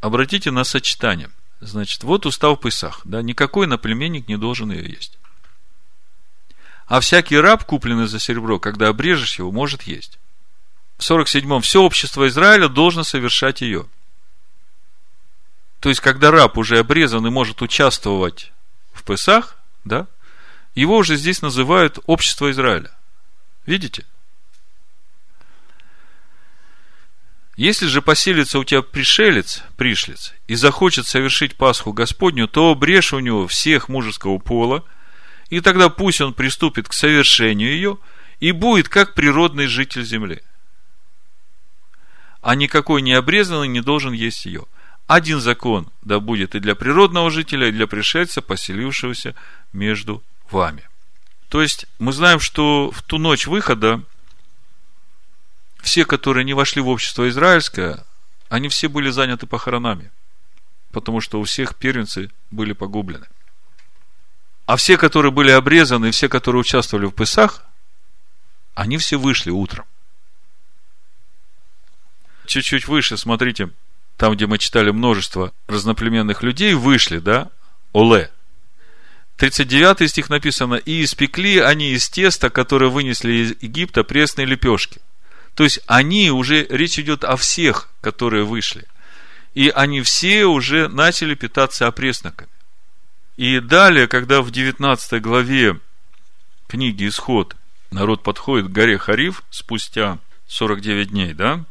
Обратите на сочетание. Значит, вот устав Писах. Да, никакой наплеменник не должен ее есть. А всякий раб, купленный за серебро, когда обрежешь его, может есть. В 47-м все общество Израиля должно совершать ее. То есть, когда раб уже обрезан и может участвовать в Песах, да, его уже здесь называют общество Израиля. Видите? Если же поселится у тебя пришелец, пришлец, и захочет совершить Пасху Господню, то обрежь у него всех мужеского пола – и тогда пусть он приступит к совершению ее, и будет как природный житель земли. А никакой необрезанный не должен есть ее. Один закон да будет и для природного жителя, и для пришельца, поселившегося между вами. То есть, мы знаем, что в ту ночь выхода все, которые не вошли в общество израильское, они все были заняты похоронами, потому что у всех первенцы были погублены. А все, которые были обрезаны, все, которые участвовали в Песах, они все вышли утром. Чуть-чуть выше, смотрите, там, где мы читали множество разноплеменных людей, вышли, да, Оле. 39 стих написано, «И испекли они из теста, которое вынесли из Египта, пресные лепешки». То есть, они уже, речь идет о всех, которые вышли. И они все уже начали питаться опресноками. И далее, когда в 19 главе книги Исход народ подходит к горе Хариф спустя 49 дней, да,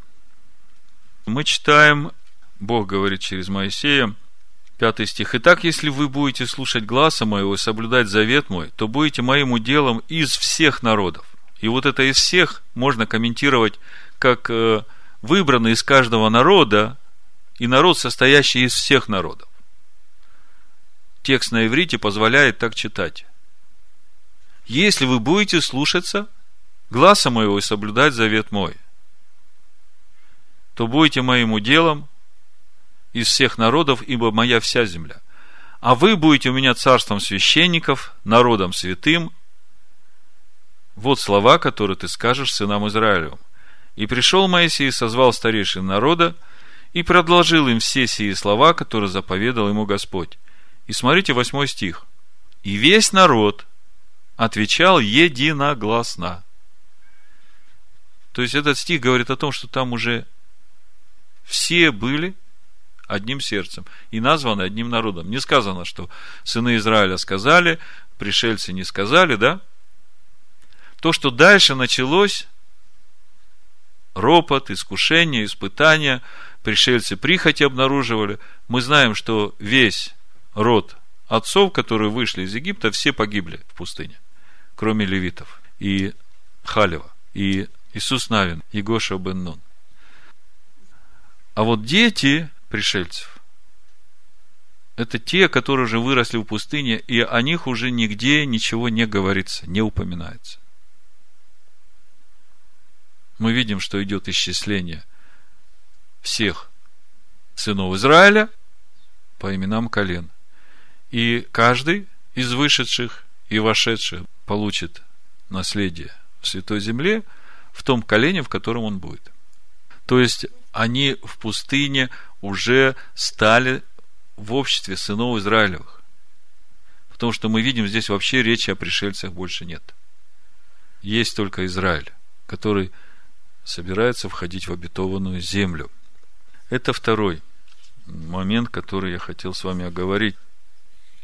мы читаем, Бог говорит через Моисея, пятый стих. «Итак, если вы будете слушать гласа моего и соблюдать завет мой, то будете моим уделом из всех народов». И вот это из всех можно комментировать как э, выбранный из каждого народа и народ, состоящий из всех народов текст на иврите позволяет так читать. Если вы будете слушаться гласа моего и соблюдать завет мой, то будете моим уделом из всех народов, ибо моя вся земля. А вы будете у меня царством священников, народом святым. Вот слова, которые ты скажешь сынам Израилевым. И пришел Моисей созвал старейшин народа, и продолжил им все сии слова, которые заповедал ему Господь. И смотрите восьмой стих. И весь народ отвечал единогласно. То есть этот стих говорит о том, что там уже все были одним сердцем и названы одним народом. Не сказано, что сыны Израиля сказали, пришельцы не сказали, да? То, что дальше началось, ропот, искушение, испытания, пришельцы прихоти обнаруживали, мы знаем, что весь род отцов, которые вышли из Египта, все погибли в пустыне, кроме левитов и Халева, и Иисус Навин, и Гоша бен Нун. А вот дети пришельцев, это те, которые уже выросли в пустыне, и о них уже нигде ничего не говорится, не упоминается. Мы видим, что идет исчисление всех сынов Израиля по именам колен. И каждый из вышедших и вошедших получит наследие в Святой Земле в том колене, в котором он будет. То есть, они в пустыне уже стали в обществе сынов Израилевых. Потому что мы видим, здесь вообще речи о пришельцах больше нет. Есть только Израиль, который собирается входить в обетованную землю. Это второй момент, который я хотел с вами оговорить.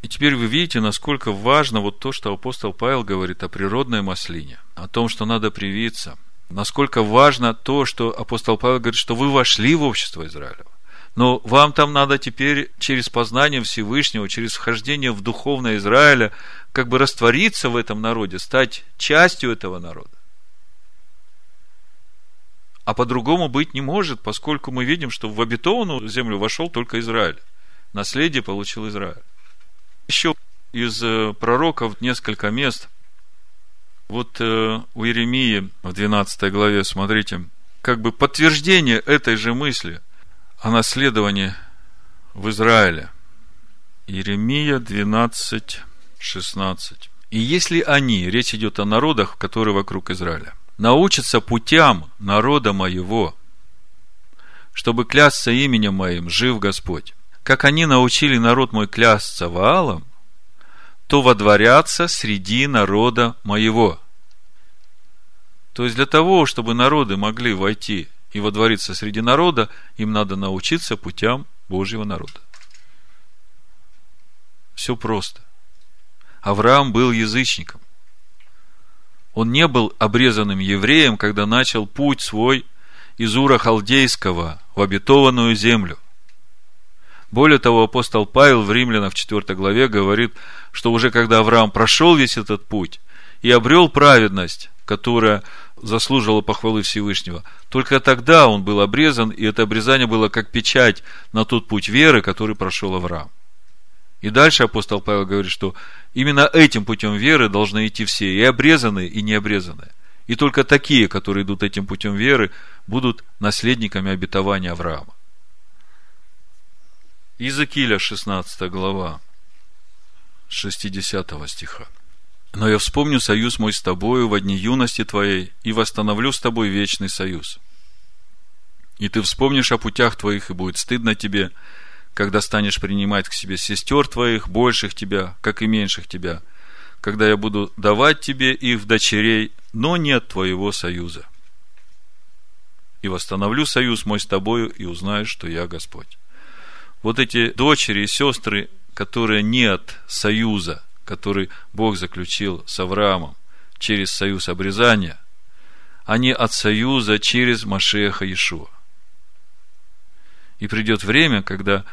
И теперь вы видите, насколько важно вот то, что апостол Павел говорит о природной маслине, о том, что надо привиться. Насколько важно то, что апостол Павел говорит, что вы вошли в общество Израилева. Но вам там надо теперь через познание Всевышнего, через вхождение в духовное Израиля, как бы раствориться в этом народе, стать частью этого народа. А по-другому быть не может, поскольку мы видим, что в обетованную землю вошел только Израиль. Наследие получил Израиль. Еще из э, пророков несколько мест. Вот э, у Иеремии в 12 главе, смотрите, как бы подтверждение этой же мысли о наследовании в Израиле. Иеремия 12, 16. И если они, речь идет о народах, которые вокруг Израиля, научатся путям народа моего, чтобы клясться именем моим, жив Господь, как они научили народ мой клясться Ваалом, то водворятся среди народа моего. То есть для того, чтобы народы могли войти и водвориться среди народа, им надо научиться путям Божьего народа. Все просто. Авраам был язычником. Он не был обрезанным евреем, когда начал путь свой из Ура Халдейского в обетованную землю – более того, апостол Павел в Римлянах в 4 главе говорит, что уже когда Авраам прошел весь этот путь и обрел праведность, которая заслуживала похвалы Всевышнего, только тогда он был обрезан, и это обрезание было как печать на тот путь веры, который прошел Авраам. И дальше апостол Павел говорит, что именно этим путем веры должны идти все, и обрезанные, и необрезанные. И только такие, которые идут этим путем веры, будут наследниками обетования Авраама. Иезекииля, 16 глава, 60 стиха. «Но я вспомню союз мой с тобою во дни юности твоей и восстановлю с тобой вечный союз. И ты вспомнишь о путях твоих, и будет стыдно тебе, когда станешь принимать к себе сестер твоих, больших тебя, как и меньших тебя, когда я буду давать тебе их в дочерей, но нет твоего союза. И восстановлю союз мой с тобою, и узнаешь, что я Господь. Вот эти дочери и сестры, которые нет союза, который Бог заключил с Авраамом через союз обрезания, они от союза через Машеха Иешуа. И придет время, когда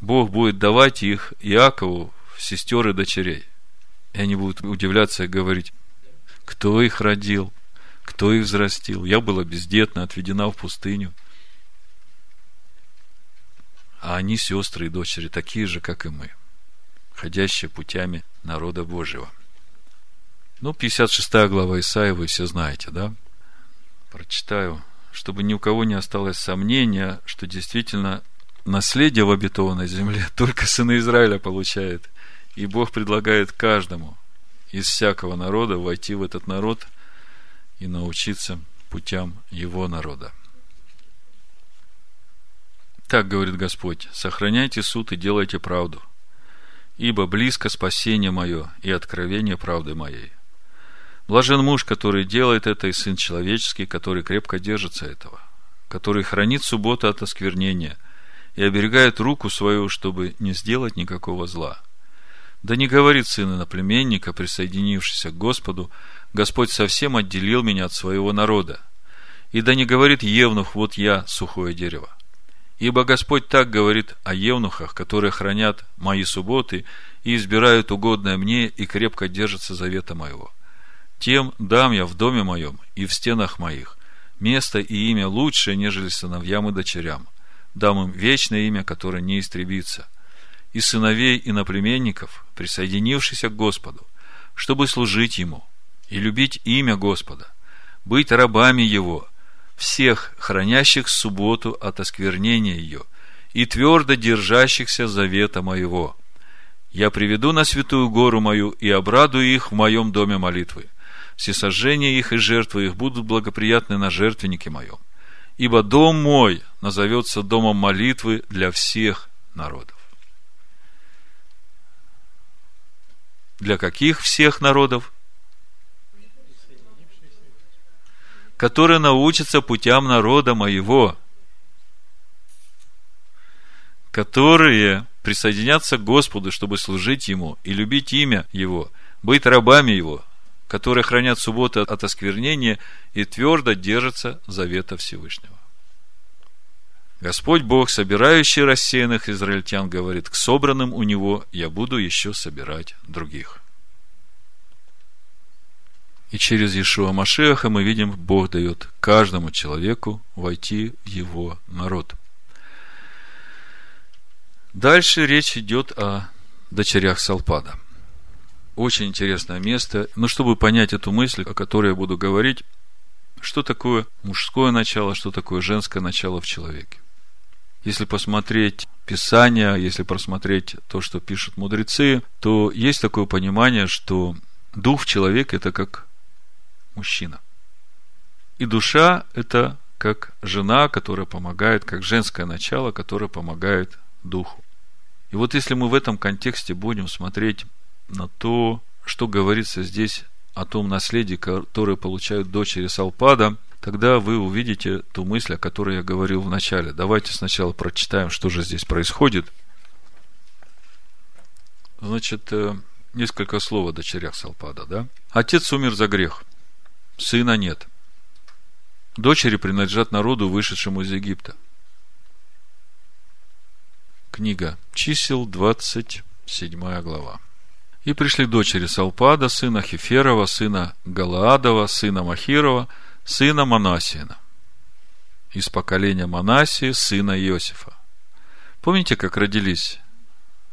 Бог будет давать их Иакову в сестер и дочерей. И они будут удивляться и говорить, кто их родил, кто их взрастил. Я была бездетна, отведена в пустыню. А они сестры и дочери, такие же, как и мы, ходящие путями народа Божьего. Ну, 56 глава Исаия вы все знаете, да? Прочитаю, чтобы ни у кого не осталось сомнения, что действительно наследие в обетованной земле [laughs] только сыны Израиля получают. И Бог предлагает каждому из всякого народа войти в этот народ и научиться путям его народа. Так говорит Господь, сохраняйте суд и делайте правду, ибо близко спасение мое и откровение правды моей. Блажен муж, который делает это, и сын человеческий, который крепко держится этого, который хранит субботу от осквернения и оберегает руку свою, чтобы не сделать никакого зла. Да не говорит сын иноплеменника, присоединившийся к Господу, Господь совсем отделил меня от своего народа. И да не говорит Евнух, вот я, сухое дерево. Ибо Господь так говорит о евнухах, которые хранят мои субботы и избирают угодное мне и крепко держатся завета моего. Тем дам я в доме моем и в стенах моих место и имя лучшее, нежели сыновьям и дочерям, дам им вечное имя, которое не истребится, и сыновей и наплеменников, присоединившихся к Господу, чтобы служить Ему и любить имя Господа, быть рабами Его, всех хранящих субботу от осквернения ее и твердо держащихся завета моего. Я приведу на святую гору мою и обрадую их в моем доме молитвы. Всесожжения их и жертвы их будут благоприятны на жертвеннике моем ибо дом мой назовется домом молитвы для всех народов. Для каких всех народов? Которые научатся путям народа моего, которые присоединятся к Господу, чтобы служить Ему и любить имя Его, быть рабами Его, которые хранят субботу от осквернения и твердо держатся завета Всевышнего. Господь Бог, собирающий рассеянных израильтян, говорит, к собранным у него я буду еще собирать других. И через Иешуа Машеха мы видим, Бог дает каждому человеку войти в его народ. Дальше речь идет о дочерях Салпада – очень интересное место. Но чтобы понять эту мысль, о которой я буду говорить, что такое мужское начало, что такое женское начало в человеке. Если посмотреть Писание, если просмотреть то, что пишут мудрецы, то есть такое понимание, что дух человека – это как мужчина. И душа – это как жена, которая помогает, как женское начало, которое помогает духу. И вот если мы в этом контексте будем смотреть на то, что говорится здесь о том наследии, которое получают дочери Салпада, тогда вы увидите ту мысль, о которой я говорил в начале. Давайте сначала прочитаем, что же здесь происходит. Значит, э, несколько слов о дочерях Салпада, да? Отец умер за грех, сына нет. Дочери принадлежат народу, вышедшему из Египта. Книга чисел, 27 глава. И пришли дочери Салпада, сына Хеферова, сына Галаадова, сына Махирова, сына Манасиина. Из поколения Манасии, сына Иосифа. Помните, как родились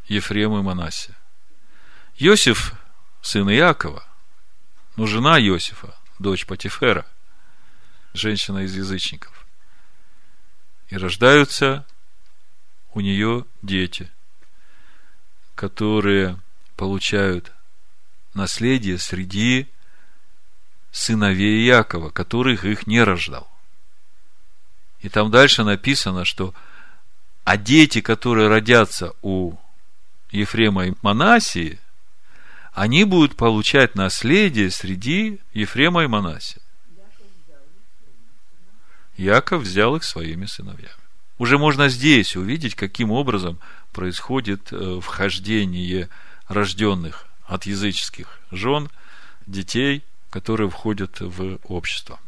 Ефрем и Манасия? Иосиф, сын Иакова, но жена Иосифа, дочь Патифера, женщина из язычников. И рождаются у нее дети, которые получают наследие среди сыновей Якова, которых их не рождал. И там дальше написано, что а дети, которые родятся у Ефрема и Манасии, они будут получать наследие среди Ефрема и Манасия. Яков взял их своими сыновьями. Уже можно здесь увидеть, каким образом происходит э, вхождение рожденных от языческих жен, детей, которые входят в общество.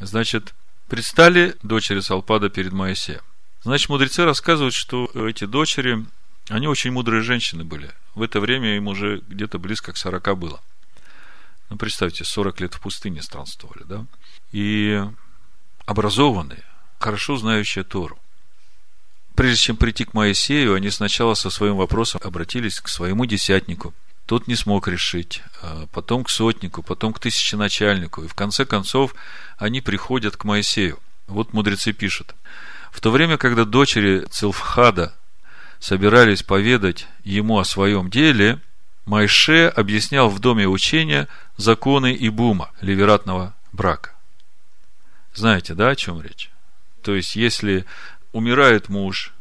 Значит, предстали дочери Салпада перед Моисеем. Значит, мудрецы рассказывают, что эти дочери, они очень мудрые женщины были. В это время им уже где-то близко к 40 было. Ну, представьте, 40 лет в пустыне странствовали, да? И образованные, хорошо знающие Тору. Прежде чем прийти к Моисею, они сначала со своим вопросом обратились к своему десятнику. Тот не смог решить, а потом к сотнику, потом к тысяченачальнику. И в конце концов они приходят к Моисею. Вот мудрецы пишут. В то время, когда дочери Целфхада собирались поведать ему о своем деле, Майше объяснял в доме учения законы Ибума, ливератного брака. Знаете, да, о чем речь? То есть, если умирает муж,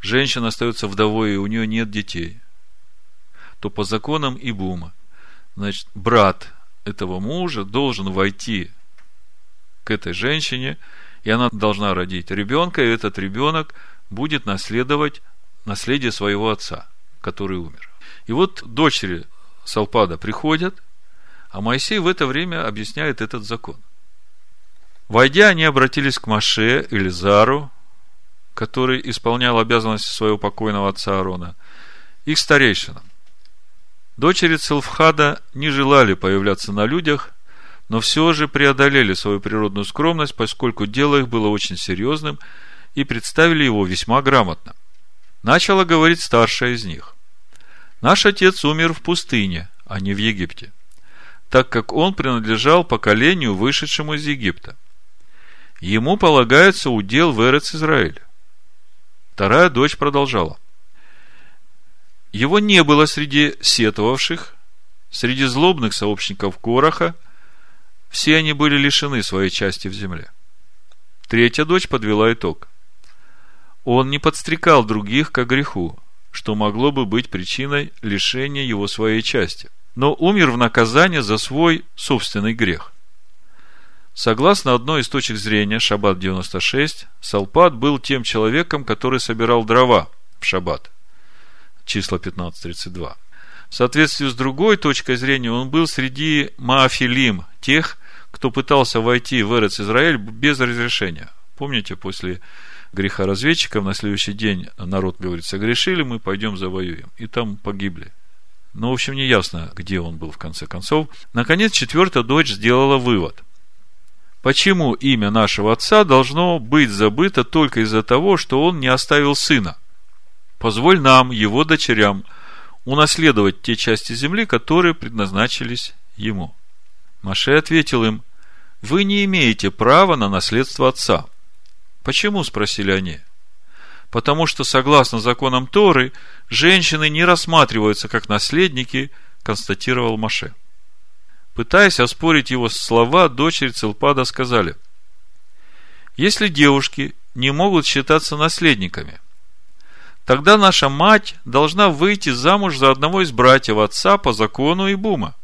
женщина остается вдовой, и у нее нет детей, то по законам Ибума, значит, брат этого мужа должен войти к этой женщине, и она должна родить ребенка, и этот ребенок будет наследовать наследие своего отца, который умер. И вот дочери Салпада приходят, а Моисей в это время объясняет этот закон – Войдя, они обратились к Маше или Зару, который исполнял обязанности своего покойного отца Аарона, их старейшинам. Дочери Целфхада не желали появляться на людях, но все же преодолели свою природную скромность, поскольку дело их было очень серьезным, и представили его весьма грамотно. Начала говорить старшая из них. Наш отец умер в пустыне, а не в Египте, так как он принадлежал поколению, вышедшему из Египта ему полагается удел в Эрец Израиль. Вторая дочь продолжала. Его не было среди сетовавших, среди злобных сообщников Короха, все они были лишены своей части в земле. Третья дочь подвела итог. Он не подстрекал других к греху, что могло бы быть причиной лишения его своей части, но умер в наказание за свой собственный грех. Согласно одной из точек зрения, Шаббат 96, Салпат был тем человеком, который собирал дрова в Шаббат. Числа 15.32. В соответствии с другой точкой зрения, он был среди маафилим, тех, кто пытался войти в Эрец Израиль без разрешения. Помните, после греха разведчиков на следующий день народ говорит, согрешили, мы пойдем завоюем. И там погибли. Но, в общем, не ясно, где он был в конце концов. Наконец, четвертая дочь сделала вывод – Почему имя нашего отца должно быть забыто только из-за того, что он не оставил сына? Позволь нам, его дочерям, унаследовать те части земли, которые предназначились ему. Маше ответил им, вы не имеете права на наследство отца. Почему? спросили они. Потому что, согласно законам Торы, женщины не рассматриваются как наследники, констатировал Маше. Пытаясь оспорить его слова, дочери Целпада сказали, если девушки не могут считаться наследниками, тогда наша мать должна выйти замуж за одного из братьев отца по закону Ибума.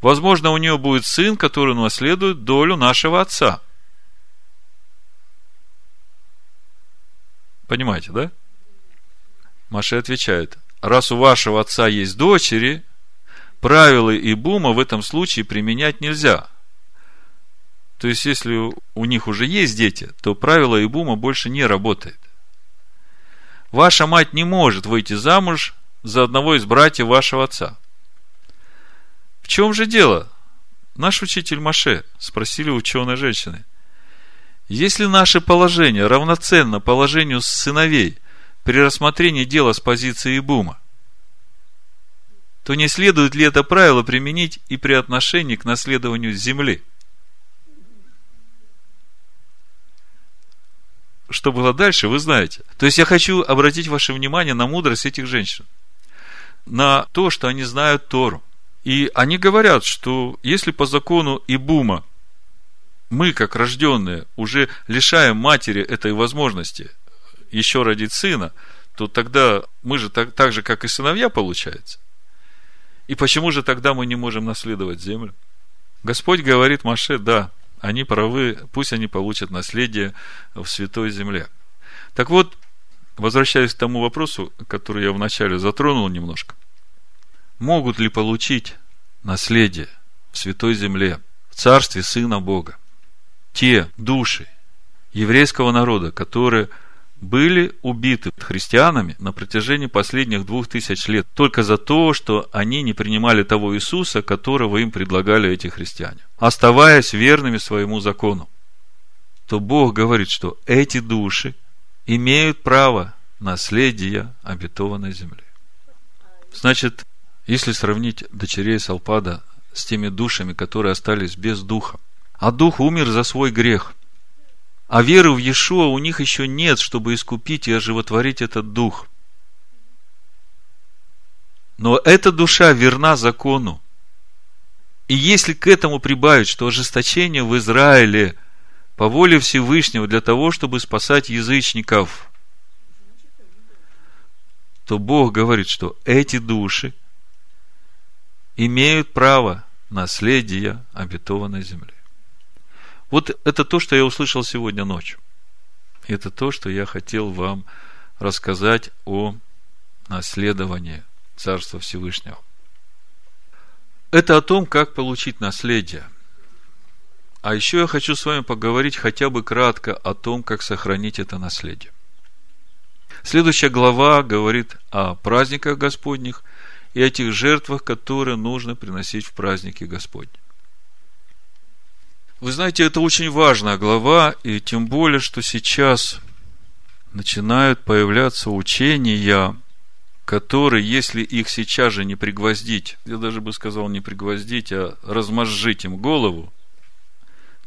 Возможно, у нее будет сын, который наследует долю нашего отца. Понимаете, да? Маша отвечает, раз у вашего отца есть дочери – правила и бума в этом случае применять нельзя. То есть, если у них уже есть дети, то правило и бума больше не работает. Ваша мать не может выйти замуж за одного из братьев вашего отца. В чем же дело? Наш учитель Маше, спросили ученые женщины. Если наше положение равноценно положению сыновей при рассмотрении дела с позиции Бума, то не следует ли это правило применить и при отношении к наследованию земли? Что было дальше, вы знаете. То есть я хочу обратить ваше внимание на мудрость этих женщин. На то, что они знают Тору. И они говорят, что если по закону Ибума мы, как рожденные, уже лишаем матери этой возможности еще родить сына, то тогда мы же так, так же, как и сыновья, получается. И почему же тогда мы не можем наследовать землю? Господь говорит Маше, да, они правы, пусть они получат наследие в святой земле. Так вот, возвращаясь к тому вопросу, который я вначале затронул немножко. Могут ли получить наследие в святой земле, в царстве Сына Бога, те души еврейского народа, которые – были убиты христианами на протяжении последних двух тысяч лет только за то, что они не принимали того Иисуса, которого им предлагали эти христиане, оставаясь верными своему закону. То Бог говорит, что эти души имеют право наследия обетованной земли. Значит, если сравнить дочерей Салпада с теми душами, которые остались без духа, а дух умер за свой грех – а веры в Иешуа у них еще нет, чтобы искупить и оживотворить этот дух. Но эта душа верна закону. И если к этому прибавить, что ожесточение в Израиле по воле Всевышнего для того, чтобы спасать язычников, то Бог говорит, что эти души имеют право наследия обетованной земли. Вот это то, что я услышал сегодня ночью. Это то, что я хотел вам рассказать о наследовании Царства Всевышнего. Это о том, как получить наследие. А еще я хочу с вами поговорить хотя бы кратко о том, как сохранить это наследие. Следующая глава говорит о праздниках Господних и о тех жертвах, которые нужно приносить в праздники Господни. Вы знаете, это очень важная глава, и тем более, что сейчас начинают появляться учения, которые, если их сейчас же не пригвоздить, я даже бы сказал не пригвоздить, а размозжить им голову,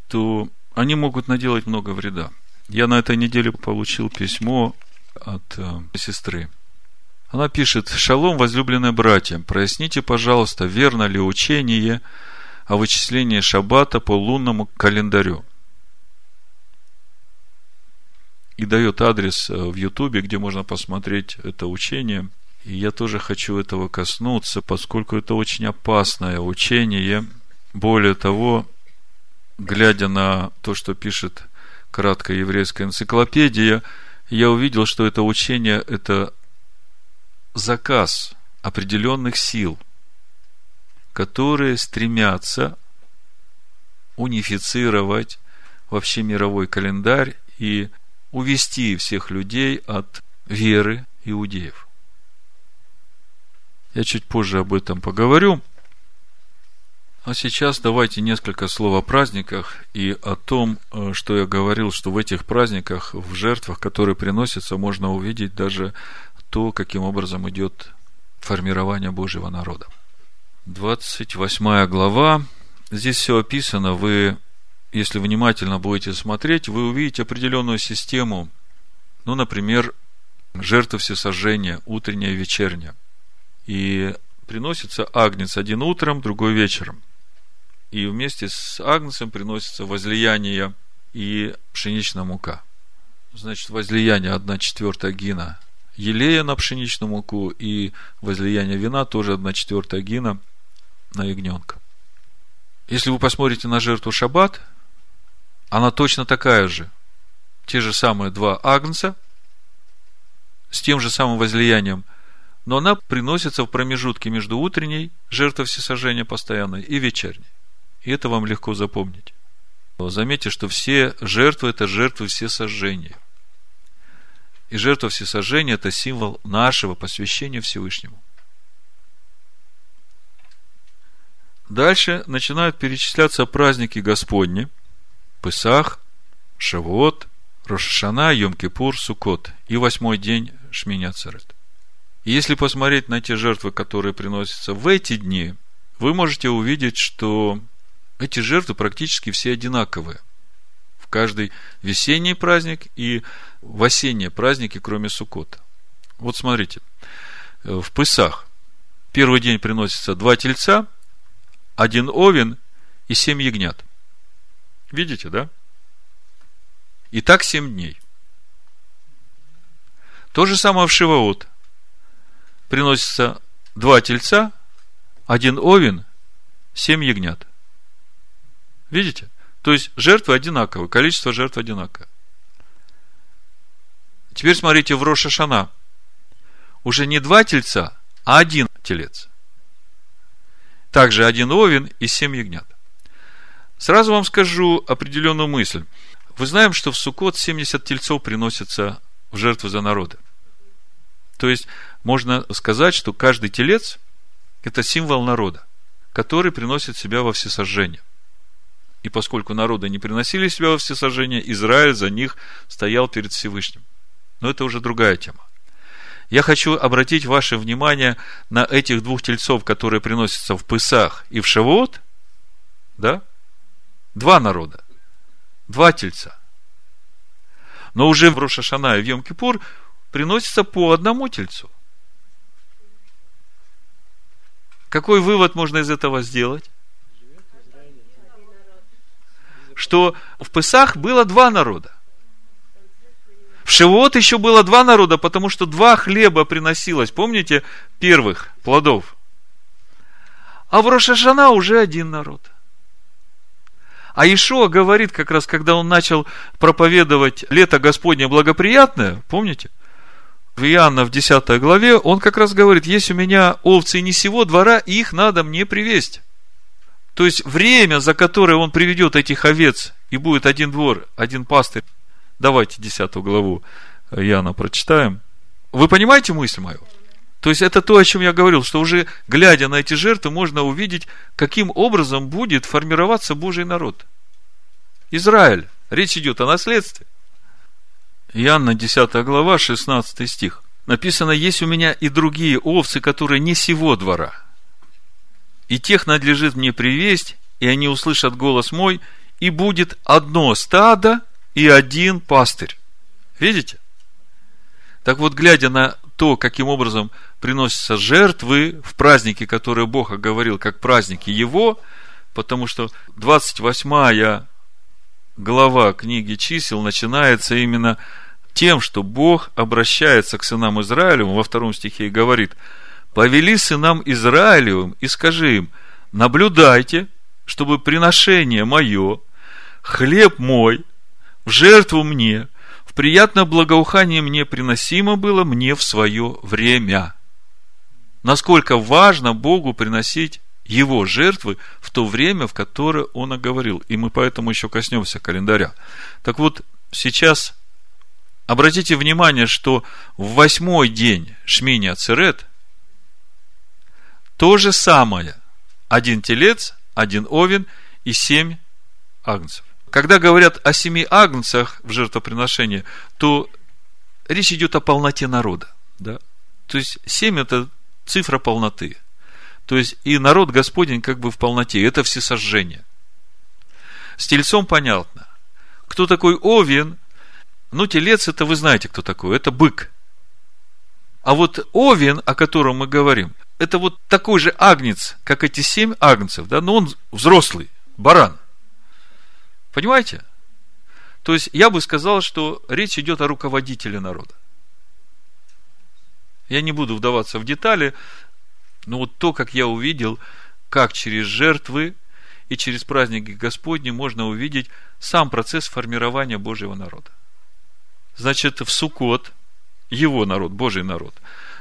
то они могут наделать много вреда. Я на этой неделе получил письмо от э, сестры. Она пишет, «Шалом, возлюбленные братья, проясните, пожалуйста, верно ли учение – о вычислении шаббата по лунному календарю. И дает адрес э, в Ютубе, где можно посмотреть это учение. И я тоже хочу этого коснуться, поскольку это очень опасное учение. Более того, глядя на то, что пишет краткая еврейская энциклопедия, я увидел, что это учение – это заказ определенных сил – которые стремятся унифицировать вообще мировой календарь и увести всех людей от веры иудеев. Я чуть позже об этом поговорю. А сейчас давайте несколько слов о праздниках и о том, э, что я говорил, что в этих праздниках, в жертвах, которые приносятся, можно увидеть даже то, каким образом идет формирование Божьего народа. 28 глава. Здесь все описано. Вы, если внимательно будете смотреть, вы увидите определенную систему. Ну, например, жертва всесожжения, утренняя и вечерняя. И приносится агнец один утром, другой вечером. И вместе с агнцем приносится возлияние и пшеничная мука. Значит, возлияние 1 четвертая гина елея на пшеничную муку и возлияние вина тоже 1 четвертая гина на ягненка. Если вы посмотрите на жертву шаббат, она точно такая же. Те же самые два агнца с тем же самым возлиянием, но она приносится в промежутке между утренней жертвой всесожжения постоянной и вечерней. И это вам легко запомнить. Заметьте, что все жертвы – это жертвы всесожжения. И жертва всесожжения – это символ нашего посвящения Всевышнему. Дальше начинают перечисляться праздники Господни. Песах, Шавуот, Рошашана, Йом-Кипур, Сукот и восьмой день Шминя Церет. И если посмотреть на те жертвы, которые приносятся в эти дни, вы можете увидеть, что эти жертвы практически все одинаковые. В каждый весенний праздник и в осенние праздники, кроме Сукота. Вот смотрите, в Пысах первый день приносится два тельца, один овен и семь ягнят. Видите, да? И так семь дней. То же самое в Шиваот. Приносится два тельца, один овен, семь ягнят. Видите? То есть жертвы одинаковые, количество жертв одинаковое. Теперь смотрите в Рошашана. Уже не два тельца, а один телец. Также один овен и семь ягнят. Сразу вам скажу определенную мысль. Вы знаем, что в Суккот 70 тельцов приносятся в жертву за народы. То есть, можно сказать, что каждый телец – это символ народа, который приносит себя во всесожжение. И поскольку народы не приносили себя во всесожжение, Израиль за них стоял перед Всевышним. Но это уже другая тема. Я хочу обратить ваше внимание на этих двух тельцов, которые приносятся в Пысах и в Шавуот. Да? Два народа два тельца. Но уже в Рошашана и в Йом-Кипур приносится по одному тельцу. Какой вывод можно из этого сделать? Что в Песах было два народа. В Шивот еще было два народа, потому что два хлеба приносилось, помните, первых плодов. А в Рошашана уже один народ – а Ишуа говорит, как раз когда он начал проповедовать лето Господне благоприятное, помните? В Иоанна в 10 главе он как раз говорит, есть у меня овцы не сего двора, их надо мне привести. То есть время, за которое он приведет этих овец, и будет один двор, один пастырь. Давайте 10 главу Иоанна прочитаем. Вы понимаете мысль мою? То есть это то, о чем я говорил, что уже глядя на эти жертвы, можно увидеть, каким образом будет формироваться Божий народ. Израиль. Речь идет о наследстве. Иоанна 10 глава, 16 стих. Написано, есть у меня и другие овцы, которые не сего двора. И тех надлежит мне привесть, и они услышат голос мой, и будет одно стадо и один пастырь. Видите? Так вот, глядя на то, каким образом приносятся жертвы в праздники, которые Бог оговорил как праздники Его, потому что 28 глава книги чисел начинается именно тем, что Бог обращается к сынам Израилевым во втором стихе и говорит, «Повели сынам Израилевым и скажи им, наблюдайте, чтобы приношение мое, хлеб мой, в жертву мне – в приятное благоухание мне приносимо было мне в свое время. Насколько важно Богу приносить его жертвы в то время, в которое он оговорил. И мы поэтому еще коснемся календаря. Так вот, сейчас обратите внимание, что в восьмой день Шмини Ацерет то же самое. Один телец, один овен и семь агнцев. Когда говорят о семи агнцах в жертвоприношении, то речь идет о полноте народа. Да? То есть, семь – это цифра полноты. То есть, и народ Господень как бы в полноте. Это все сожжения. С тельцом понятно. Кто такой Овен? Ну, телец – это вы знаете, кто такой. Это бык. А вот Овен, о котором мы говорим, это вот такой же агнец, как эти семь агнцев, да, но он взрослый, баран – Понимаете? То есть, я бы сказал, что речь идет о руководителе народа. Я не буду вдаваться в детали, но вот то, как я увидел, как через жертвы и через праздники Господни можно увидеть сам процесс формирования Божьего народа. Значит, в Сукот его народ, Божий народ,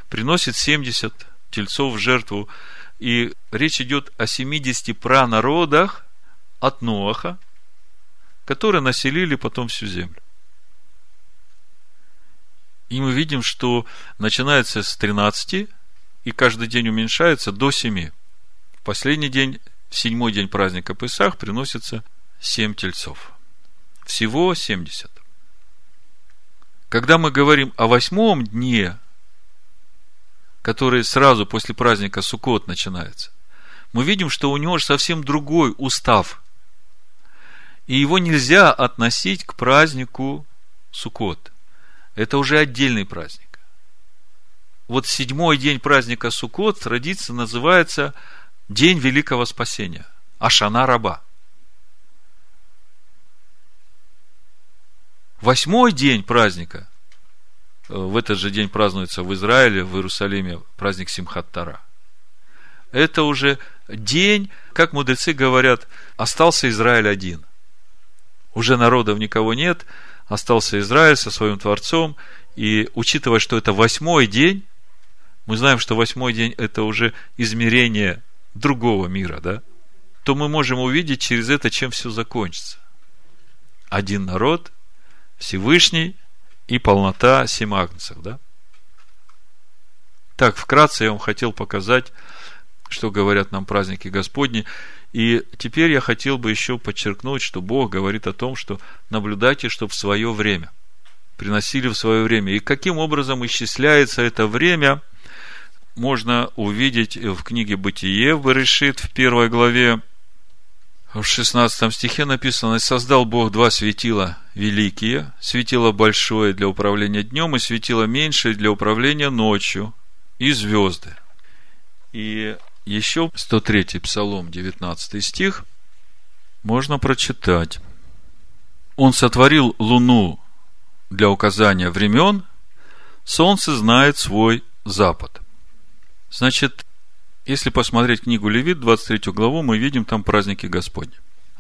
приносит 70 тельцов в жертву, и речь идет о 70 пранародах от Ноаха, которые населили потом всю землю. И мы видим, что начинается с 13, и каждый день уменьшается до 7. В последний день в седьмой день праздника Песах приносится семь тельцов. Всего 70. Когда мы говорим о восьмом дне, который сразу после праздника Суккот начинается, мы видим, что у него же совсем другой устав. И его нельзя относить к празднику Суккот. Это уже отдельный праздник. Вот седьмой день праздника Суккот традиция называется День Великого Спасения. Ашана Раба. Восьмой день праздника, э, в этот же день празднуется в Израиле, в Иерусалиме праздник Симхат Тара. Это уже день, как мудрецы говорят, остался Израиль один. Уже народов никого нет, остался Израиль со своим Творцом, и учитывая, что это восьмой день, мы знаем, что восьмой день это уже измерение другого мира, да, то мы можем увидеть через это, чем все закончится. Один народ, Всевышний и полнота семь агнцев, да? Так, вкратце я вам хотел показать, что говорят нам праздники Господни. И теперь я хотел бы еще подчеркнуть, что Бог говорит о том, что наблюдайте, чтобы в свое время. Приносили в свое время. И каким образом исчисляется это время, можно увидеть в книге Бытие в Берешит в первой главе, в 16 стихе написано, «И создал Бог два светила великие, светило большое для управления днем и светило меньшее для управления ночью, и звезды». И еще 103 Псалом, 19 стих, можно прочитать. Он сотворил луну для указания времен, солнце знает свой запад. Значит, если посмотреть книгу Левит, 23 главу, мы видим там праздники Господни.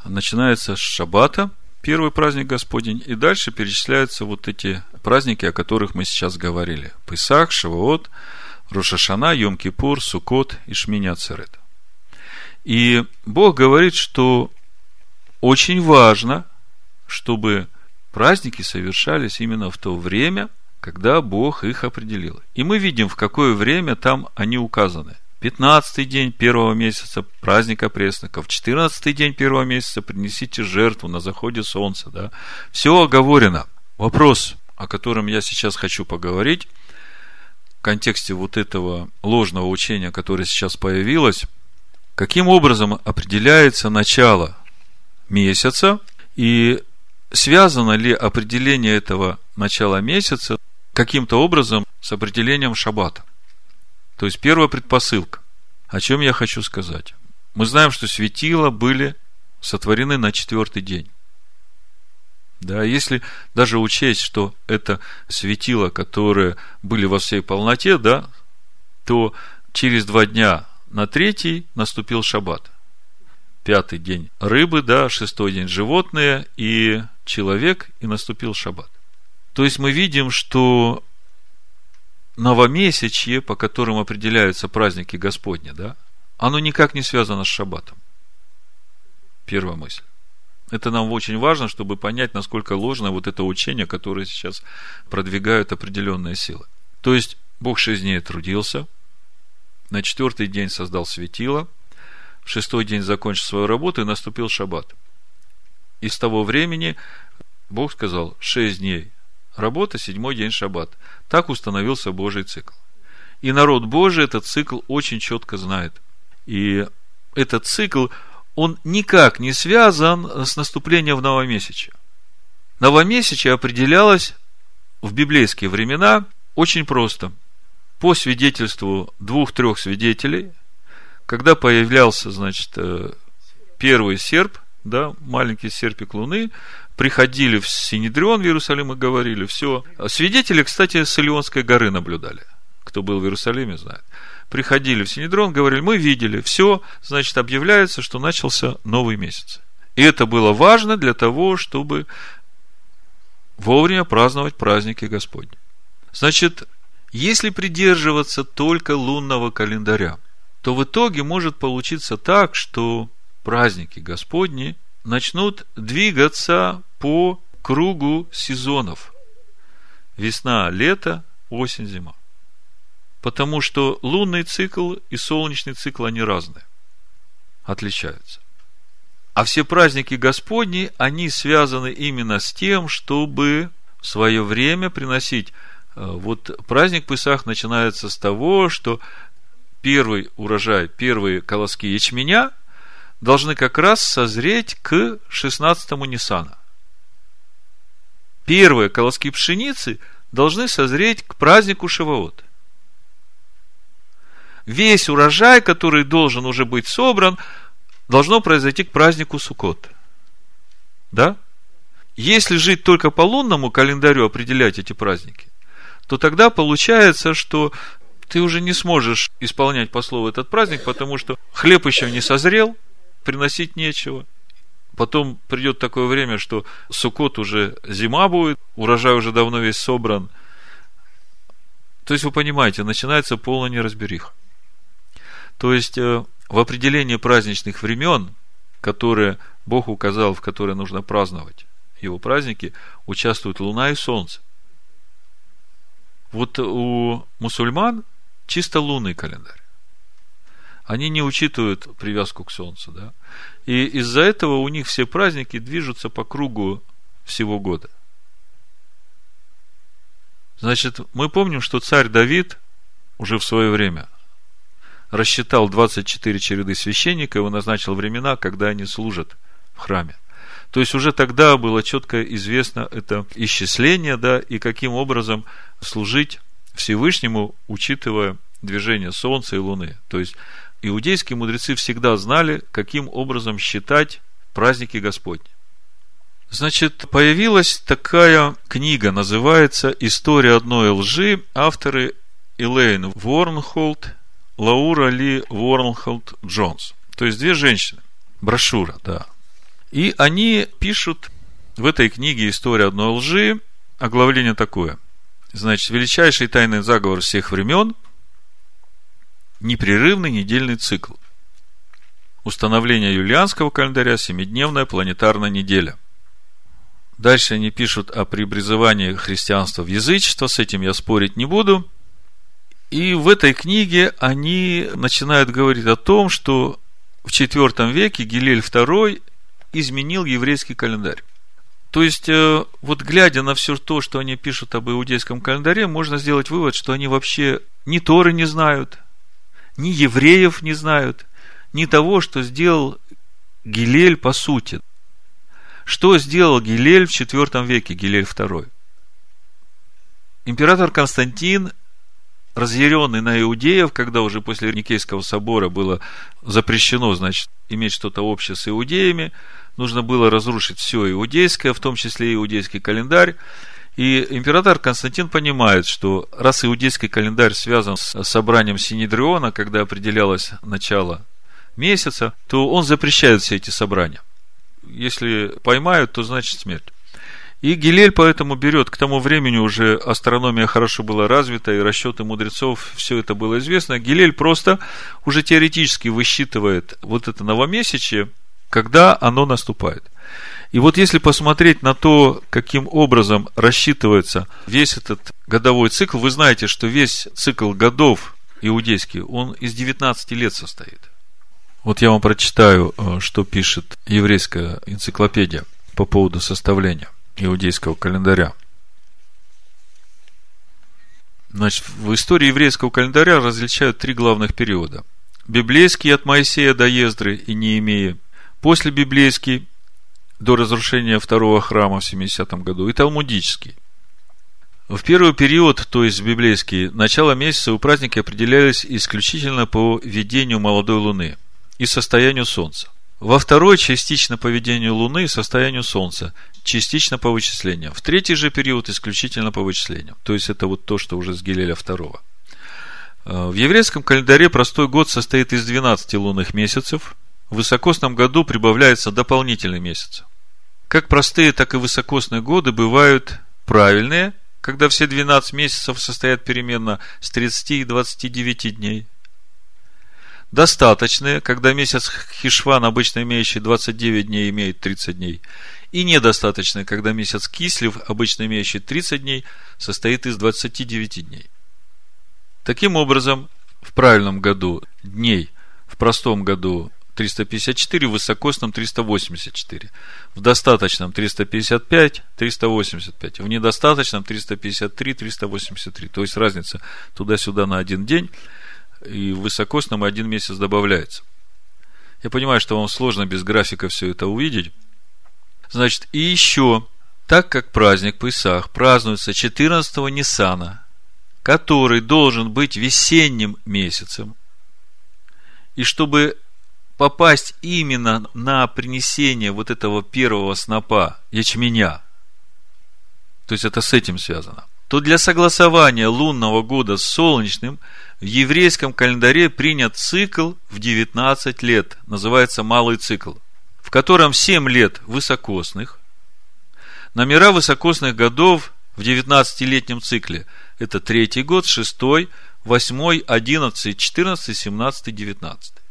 Начинается с Шаббата, первый праздник Господень, и дальше перечисляются вот эти праздники, о которых мы сейчас говорили. Пысах, Шавуот, Рошашана, Йом-Кипур, Сукот и Шминя Церет. И Бог говорит, что очень важно, чтобы праздники совершались именно в то время, когда Бог их определил. И мы видим, в какое время там они указаны – 15 день первого месяца праздника пресноков, 14 день первого месяца принесите жертву на заходе солнца. Да? Все оговорено. Вопрос, о котором я сейчас хочу поговорить, в контексте вот этого ложного учения, которое сейчас появилось, каким образом определяется начало месяца и связано ли определение этого начала месяца каким-то образом с определением шаббата. То есть первая предпосылка. О чем я хочу сказать? Мы знаем, что светила были сотворены на четвертый день. Да, если даже учесть, что это светила, которые были во всей полноте, да, то через два дня на третий наступил шаббат. Пятый день рыбы, да, шестой день животные и человек, и наступил шаббат. То есть мы видим, что новомесячье, по которым определяются праздники Господни, да, оно никак не связано с шаббатом. Первая мысль. Это нам очень важно, чтобы понять, насколько ложно вот это учение, которое сейчас продвигают определенные силы. То есть, Бог шесть дней трудился, на четвертый день создал светило, в шестой день закончил свою работу и наступил шаббат. И с того времени Бог сказал, шесть дней работа, седьмой день шаббат. Так установился Божий цикл. И народ Божий этот цикл очень четко знает. И этот цикл, он никак не связан с наступлением в новомесячье. Новомесячье определялось в библейские времена очень просто. По свидетельству двух-трех свидетелей, когда появлялся, значит, э, первый серп, да, маленький серпик луны, приходили в Синедрион в Иерусалим и говорили все. Свидетели, кстати, с Илионской горы наблюдали. Кто был в Иерусалиме, знает. Приходили в Синедрон, говорили, мы видели, все, значит, объявляется, что начался новый месяц. И это было важно для того, чтобы вовремя праздновать праздники Господни. Значит, если придерживаться только лунного календаря, то в итоге может получиться так, что праздники Господни начнут двигаться по кругу сезонов. Весна, лето, осень, зима. Потому что лунный цикл и солнечный цикл, они разные. отличаются. А все праздники Господни, они связаны именно с тем, чтобы в свое время приносить. Э, вот праздник Песах начинается с того, что первый урожай, первые колоски ячменя должны как раз созреть к 16-му Ниссана. Первые колоски пшеницы должны созреть к празднику Шивоот. Весь урожай, который должен уже быть собран, должно произойти к празднику Суккот. Да? Если жить только по лунному календарю, определять эти праздники, то тогда получается, что ты уже не сможешь исполнять по слову этот праздник, потому что хлеб еще не созрел, приносить нечего. Потом придет такое время, что Сукот уже зима будет, урожай уже давно весь собран. То есть, вы понимаете, начинается полная неразбериха. То есть, э, в определении праздничных времен, которые Бог указал, в которые нужно праздновать его праздники, участвуют Луна и Солнце. Вот у мусульман чисто лунный календарь. Они не учитывают привязку к Солнцу, да? И из-за этого у них все праздники движутся по кругу всего года. Значит, мы помним, что царь Давид уже в свое время рассчитал 24 череды священников и назначил времена, когда они служат в храме. То есть уже тогда было четко известно это исчисление, да, и каким образом служить Всевышнему, учитывая движение Солнца и Луны. То есть иудейские мудрецы всегда знали, каким образом считать праздники Господни. Значит, появилась такая книга, называется «История одной лжи». Авторы Элейн Ворнхолд Лаура Ли Уорнхолд Джонс. То есть две женщины. Брошюра, да. И они пишут в этой книге «История одной лжи» оглавление такое. Значит, величайший тайный заговор всех времен – непрерывный недельный цикл. Установление юлианского календаря – семидневная планетарная неделя. Дальше они пишут о преобразовании христианства в язычество, с этим я спорить не буду – и в этой книге они начинают говорить о том, что в IV веке Гилель II изменил еврейский календарь. То есть, э, вот глядя на все то, что они пишут об иудейском календаре, можно сделать вывод, что они вообще ни Торы не знают, ни евреев не знают, ни того, что сделал Гилель по сути. Что сделал Гилель в IV веке, Гилель II? Император Константин разъяренный на иудеев, когда уже после Никейского собора было запрещено, значит, иметь что-то общее с иудеями, нужно было разрушить все иудейское, в том числе иудейский календарь. И император Константин понимает, что раз иудейский календарь связан с собранием Синедриона, когда определялось начало месяца, то он запрещает все эти собрания. Если поймают, то значит смерть. И Гилель поэтому берет, к тому времени уже астрономия хорошо была развита, и расчеты мудрецов, все это было известно. Гилель просто уже теоретически высчитывает вот это новомесячие, когда оно наступает. И вот если посмотреть на то, каким образом рассчитывается весь этот годовой цикл, вы знаете, что весь цикл годов иудейский, он из 19 лет состоит. Вот я вам прочитаю, э, что пишет еврейская энциклопедия по поводу составления иудейского календаря. Значит, в истории еврейского календаря различают три главных периода. Библейский от Моисея до Ездры и Неемии, после библейский до разрушения второго храма в 70 году и талмудический. В первый период, то есть библейский, начало месяца у праздники определялись исключительно по видению молодой луны и состоянию солнца. Во второй частично по ведению Луны и состоянию Солнца, частично по вычислениям. В третий же период исключительно по вычислениям. То есть это вот то, что уже с Гилеля второго. Э, в еврейском календаре простой год состоит из 12 лунных месяцев. В высокосном году прибавляется дополнительный месяц. Как простые, так и высокосные годы бывают правильные, когда все 12 месяцев состоят переменно с 30 и 29 дней – достаточные, когда месяц Хишван, обычно имеющий 29 дней, имеет 30 дней, и недостаточные, когда месяц Кислев, обычно имеющий 30 дней, состоит из 29 дней. Таким образом, в правильном году дней, в простом году 354, в высокосном 384. В достаточном 355, 385. В недостаточном 353, 383. То есть разница туда-сюда на один день. И в высокосном один месяц добавляется. Я понимаю, что вам сложно без графика все это увидеть. Значит, и еще, так как праздник Песах празднуется 14 Ниссана, который должен быть весенним месяцем, и чтобы попасть именно на принесение вот этого первого снопа ячменя, то есть это с этим связано, то для согласования лунного года с солнечным в еврейском календаре принят цикл в 19 лет, называется малый цикл, в котором 7 лет высокосных, номера высокосных годов в 19-летнем цикле – это третий год, шестой, восьмой, одиннадцатый, четырнадцатый, семнадцатый, девятнадцатый.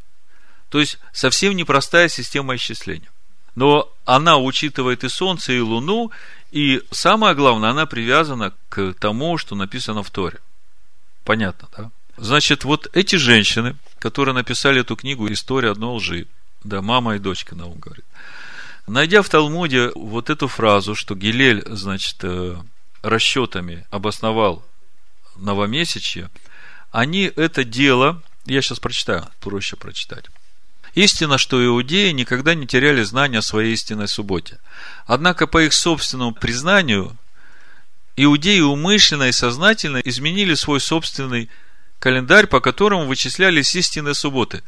То есть, совсем непростая система исчисления. Но она учитывает и Солнце, и Луну, и самое главное, она привязана к тому, что написано в Торе. Понятно, да? Значит, вот эти женщины, которые написали эту книгу «История одной лжи», да, мама и дочка, Наум говорит, найдя в Талмуде вот эту фразу, что Гилель, значит, э, расчетами обосновал новомесячье, они это дело, я сейчас прочитаю, проще прочитать. Истина, что иудеи никогда не теряли знания о своей истинной субботе. Однако, по их собственному признанию, иудеи умышленно и сознательно изменили свой собственный календарь, по которому вычислялись истинные субботы.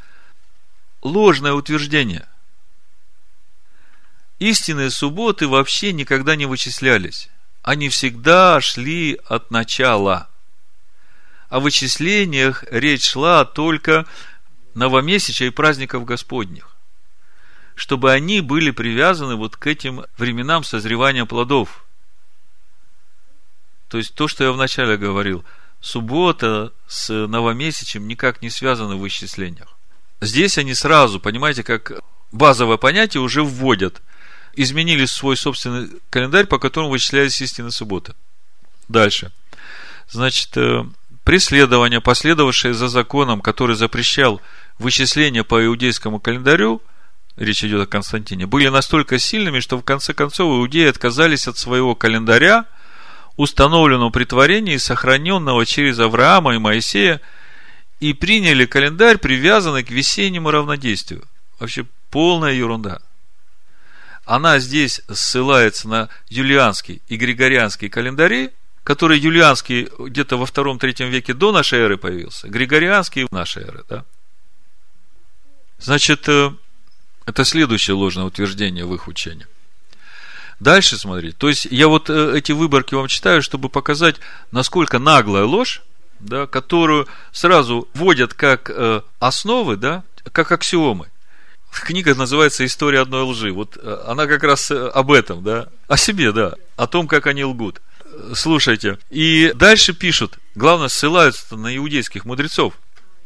Ложное утверждение. Истинные субботы вообще никогда не вычислялись. Они всегда шли от начала. О вычислениях речь шла только новомесяча и праздников Господних, чтобы они были привязаны вот к этим временам созревания плодов. То есть то, что я вначале говорил, суббота с новомесячем никак не связаны в исчислениях. Здесь они сразу, понимаете, как базовое понятие уже вводят. Изменили свой собственный календарь, по которому вычислялись истинные субботы. Дальше. Значит, э, преследования, последовавшие за законом, который запрещал вычисления по иудейскому календарю, речь идет о Константине, были настолько сильными, что в конце концов иудеи отказались от своего календаря, установленного при творении, сохраненного через Авраама и Моисея, и приняли календарь, привязанный к весеннему равнодействию. Вообще полная ерунда. Она здесь ссылается на юлианский и григорианский календари, который юлианский где-то во втором-третьем веке до нашей эры появился, григорианский в нашей эры, да? Значит, э, это следующее ложное утверждение в их учении. Дальше смотри. То есть, я вот э, эти выборки вам читаю, чтобы показать, насколько наглая ложь, да, которую сразу вводят как э, основы, да, как аксиомы. Книга называется «История одной лжи». Вот она как раз об этом, да, о себе, да, о том, как они лгут. Слушайте. И дальше пишут, главное, ссылаются на иудейских мудрецов.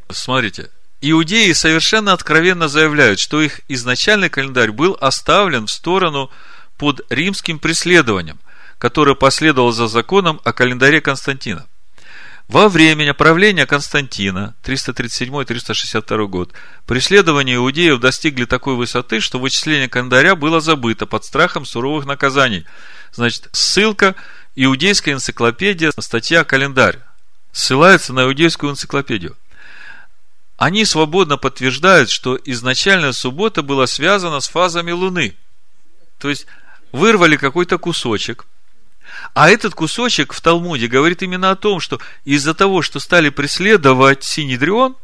Смотрите, Иудеи совершенно откровенно заявляют, что их изначальный календарь был оставлен в сторону под римским преследованием, которое последовало за законом о календаре Константина. Во время правления Константина, 337-362 год, преследования иудеев достигли такой высоты, что вычисление календаря было забыто под страхом суровых наказаний. Значит, ссылка Иудейская энциклопедия, статья «Календарь». Ссылается на Иудейскую энциклопедию они свободно подтверждают, что изначальная суббота была связана с фазами Луны. То есть, вырвали какой-то кусочек, а этот кусочек в Талмуде говорит именно о том, что из-за того, что стали преследовать Синедрион,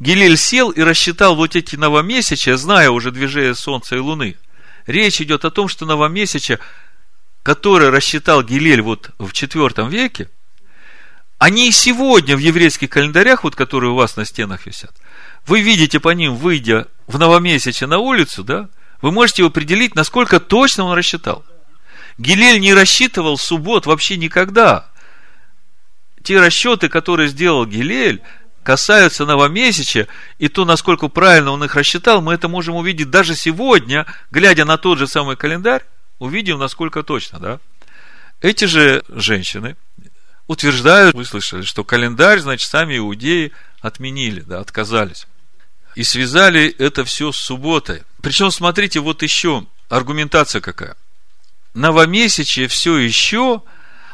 Гилель сел и рассчитал вот эти новомесячия, зная уже движение Солнца и Луны. Речь идет о том, что новомесяча, который рассчитал Гилель вот в IV веке, они и сегодня в еврейских календарях, вот которые у вас на стенах висят, вы видите по ним, выйдя в новомесяче на улицу, да, вы можете определить, насколько точно он рассчитал. Гилель не рассчитывал суббот вообще никогда. Те расчеты, которые сделал Гилель, касаются новомесяча, и то, насколько правильно он их рассчитал, мы это можем увидеть даже сегодня, глядя на тот же самый календарь, увидим, насколько точно, да? Эти же женщины утверждают, вы слышали, что календарь, значит, сами иудеи отменили, да, отказались. И связали это все с субботой. Причем, смотрите, вот еще аргументация какая. Новомесячие все еще,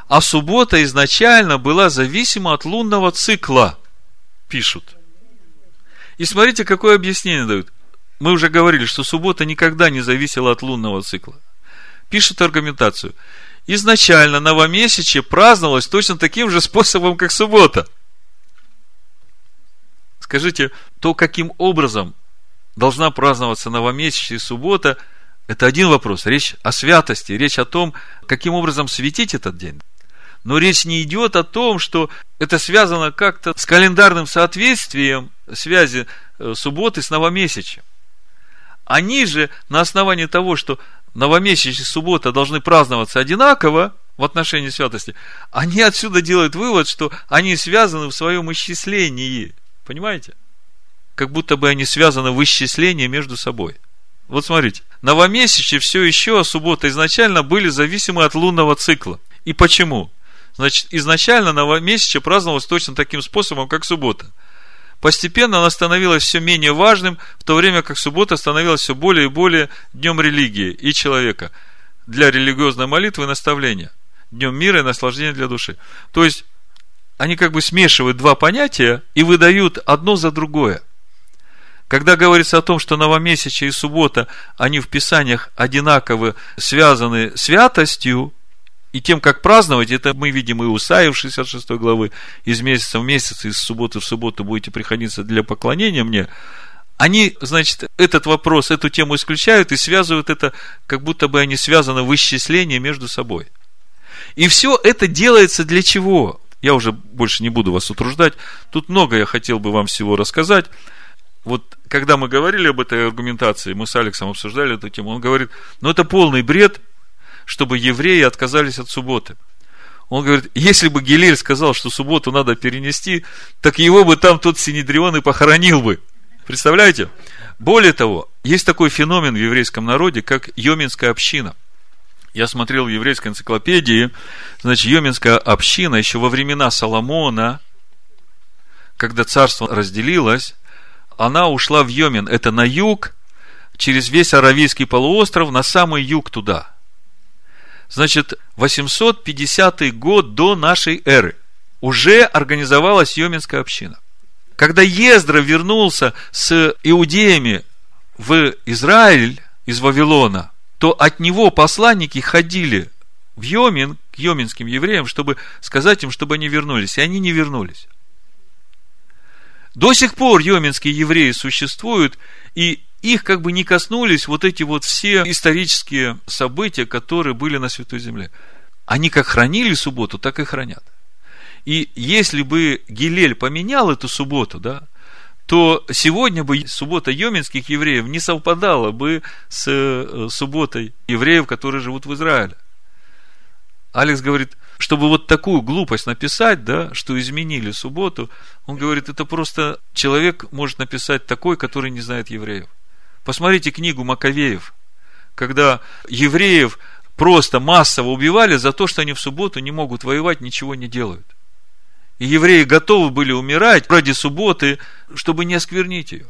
а суббота изначально была зависима от лунного цикла, пишут. И смотрите, какое объяснение дают. Мы уже говорили, что суббота никогда не зависела от лунного цикла. Пишут аргументацию. Изначально новомесячие праздновалось точно таким же способом, как суббота – Скажите, то, каким образом должна праздноваться новомесячная суббота, это один вопрос. Речь о святости, речь о том, каким образом светить этот день. Но речь не идет о том, что это связано как-то с календарным соответствием связи э, субботы с новомесячем. Они же на основании того, что новомесячная суббота должны праздноваться одинаково в отношении святости, они отсюда делают вывод, что они связаны в своем исчислении. Понимаете? Как будто бы они связаны в исчислении между собой. Вот смотрите, новомесячи все еще, а суббота изначально были зависимы от лунного цикла. И почему? Значит, изначально новомесячие праздновалось точно таким способом, как суббота. Постепенно она становилась все менее важным, в то время как суббота становилась все более и более днем религии и человека для религиозной молитвы и наставления, днем мира и наслаждения для души. То есть, они как бы смешивают два понятия и выдают одно за другое. Когда говорится о том, что новомесячие и суббота, они в Писаниях одинаково связаны святостью и тем, как праздновать, это мы видим и у Исаии в 66 главы, из месяца в месяц, из субботы в субботу будете приходиться для поклонения мне, они, значит, этот вопрос, эту тему исключают и связывают это, как будто бы они связаны в исчислении между собой. И все это делается для чего? Я уже больше не буду вас утруждать. Тут много я хотел бы вам всего рассказать. Вот когда мы говорили об этой аргументации, мы с Алексом обсуждали эту тему, он говорит, ну это полный бред, чтобы евреи отказались от субботы. Он говорит, если бы Гилель сказал, что субботу надо перенести, так его бы там тот Синедрион и похоронил бы. Представляете? Более того, есть такой феномен в еврейском народе, как Йоминская община – я смотрел в еврейской энциклопедии, значит, Йоминская община еще во времена Соломона, когда царство разделилось, она ушла в Йомин, это на юг, через весь Аравийский полуостров, на самый юг туда. Значит, 850 год до нашей эры уже организовалась Йоминская община. Когда Ездра вернулся с иудеями в Израиль из Вавилона, то от него посланники ходили в Йомин, к йоминским евреям, чтобы сказать им, чтобы они вернулись. И они не вернулись. До сих пор йоминские евреи существуют, и их как бы не коснулись вот эти вот все исторические события, которые были на Святой Земле. Они как хранили субботу, так и хранят. И если бы Гилель поменял эту субботу, да, то сегодня бы суббота йоминских евреев не совпадала бы с э, субботой евреев, которые живут в Израиле. Алекс говорит, чтобы вот такую глупость написать, да, что изменили субботу, он говорит, это просто человек может написать такой, который не знает евреев. Посмотрите книгу Маковеев, когда евреев просто массово убивали за то, что они в субботу не могут воевать, ничего не делают. И евреи готовы были умирать ради субботы, чтобы не осквернить ее.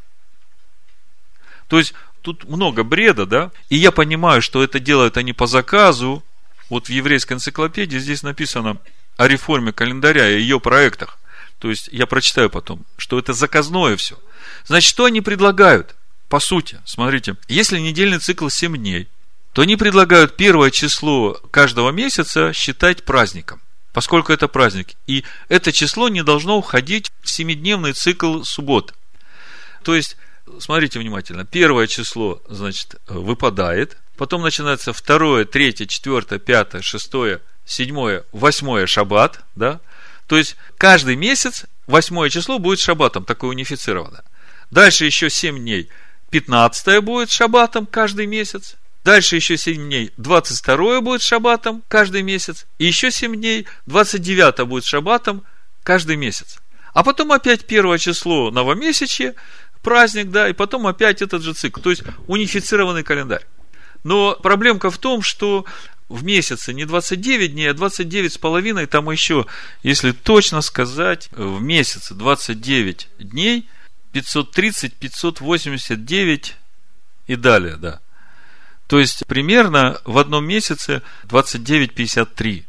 То есть, тут много бреда, да? И я понимаю, что это делают они по заказу. Вот в еврейской энциклопедии здесь написано о реформе календаря и ее проектах. То есть, я прочитаю потом, что это заказное все. Значит, что они предлагают? По сути, смотрите, если недельный цикл 7 дней, то они предлагают первое число каждого месяца считать праздником поскольку это праздник. И это число не должно уходить в семидневный цикл суббот. То есть, смотрите внимательно, первое число, значит, выпадает, потом начинается второе, третье, четвертое, пятое, шестое, седьмое, восьмое шаббат, да? То есть, каждый месяц восьмое число будет шаббатом, такое унифицированное. Дальше еще семь дней. Пятнадцатое будет шаббатом каждый месяц. Дальше еще 7 дней. 22 будет шаббатом каждый месяц. И еще 7 дней. 29 будет шаббатом каждый месяц. А потом опять первое число новомесячье, праздник, да, и потом опять этот же цикл. То есть унифицированный календарь. Но проблемка в том, что в месяце не 29 дней, а 29 с половиной, там еще, если точно сказать, в месяце 29 дней, 530, 589 и далее, да. То есть, примерно в одном месяце 29-53.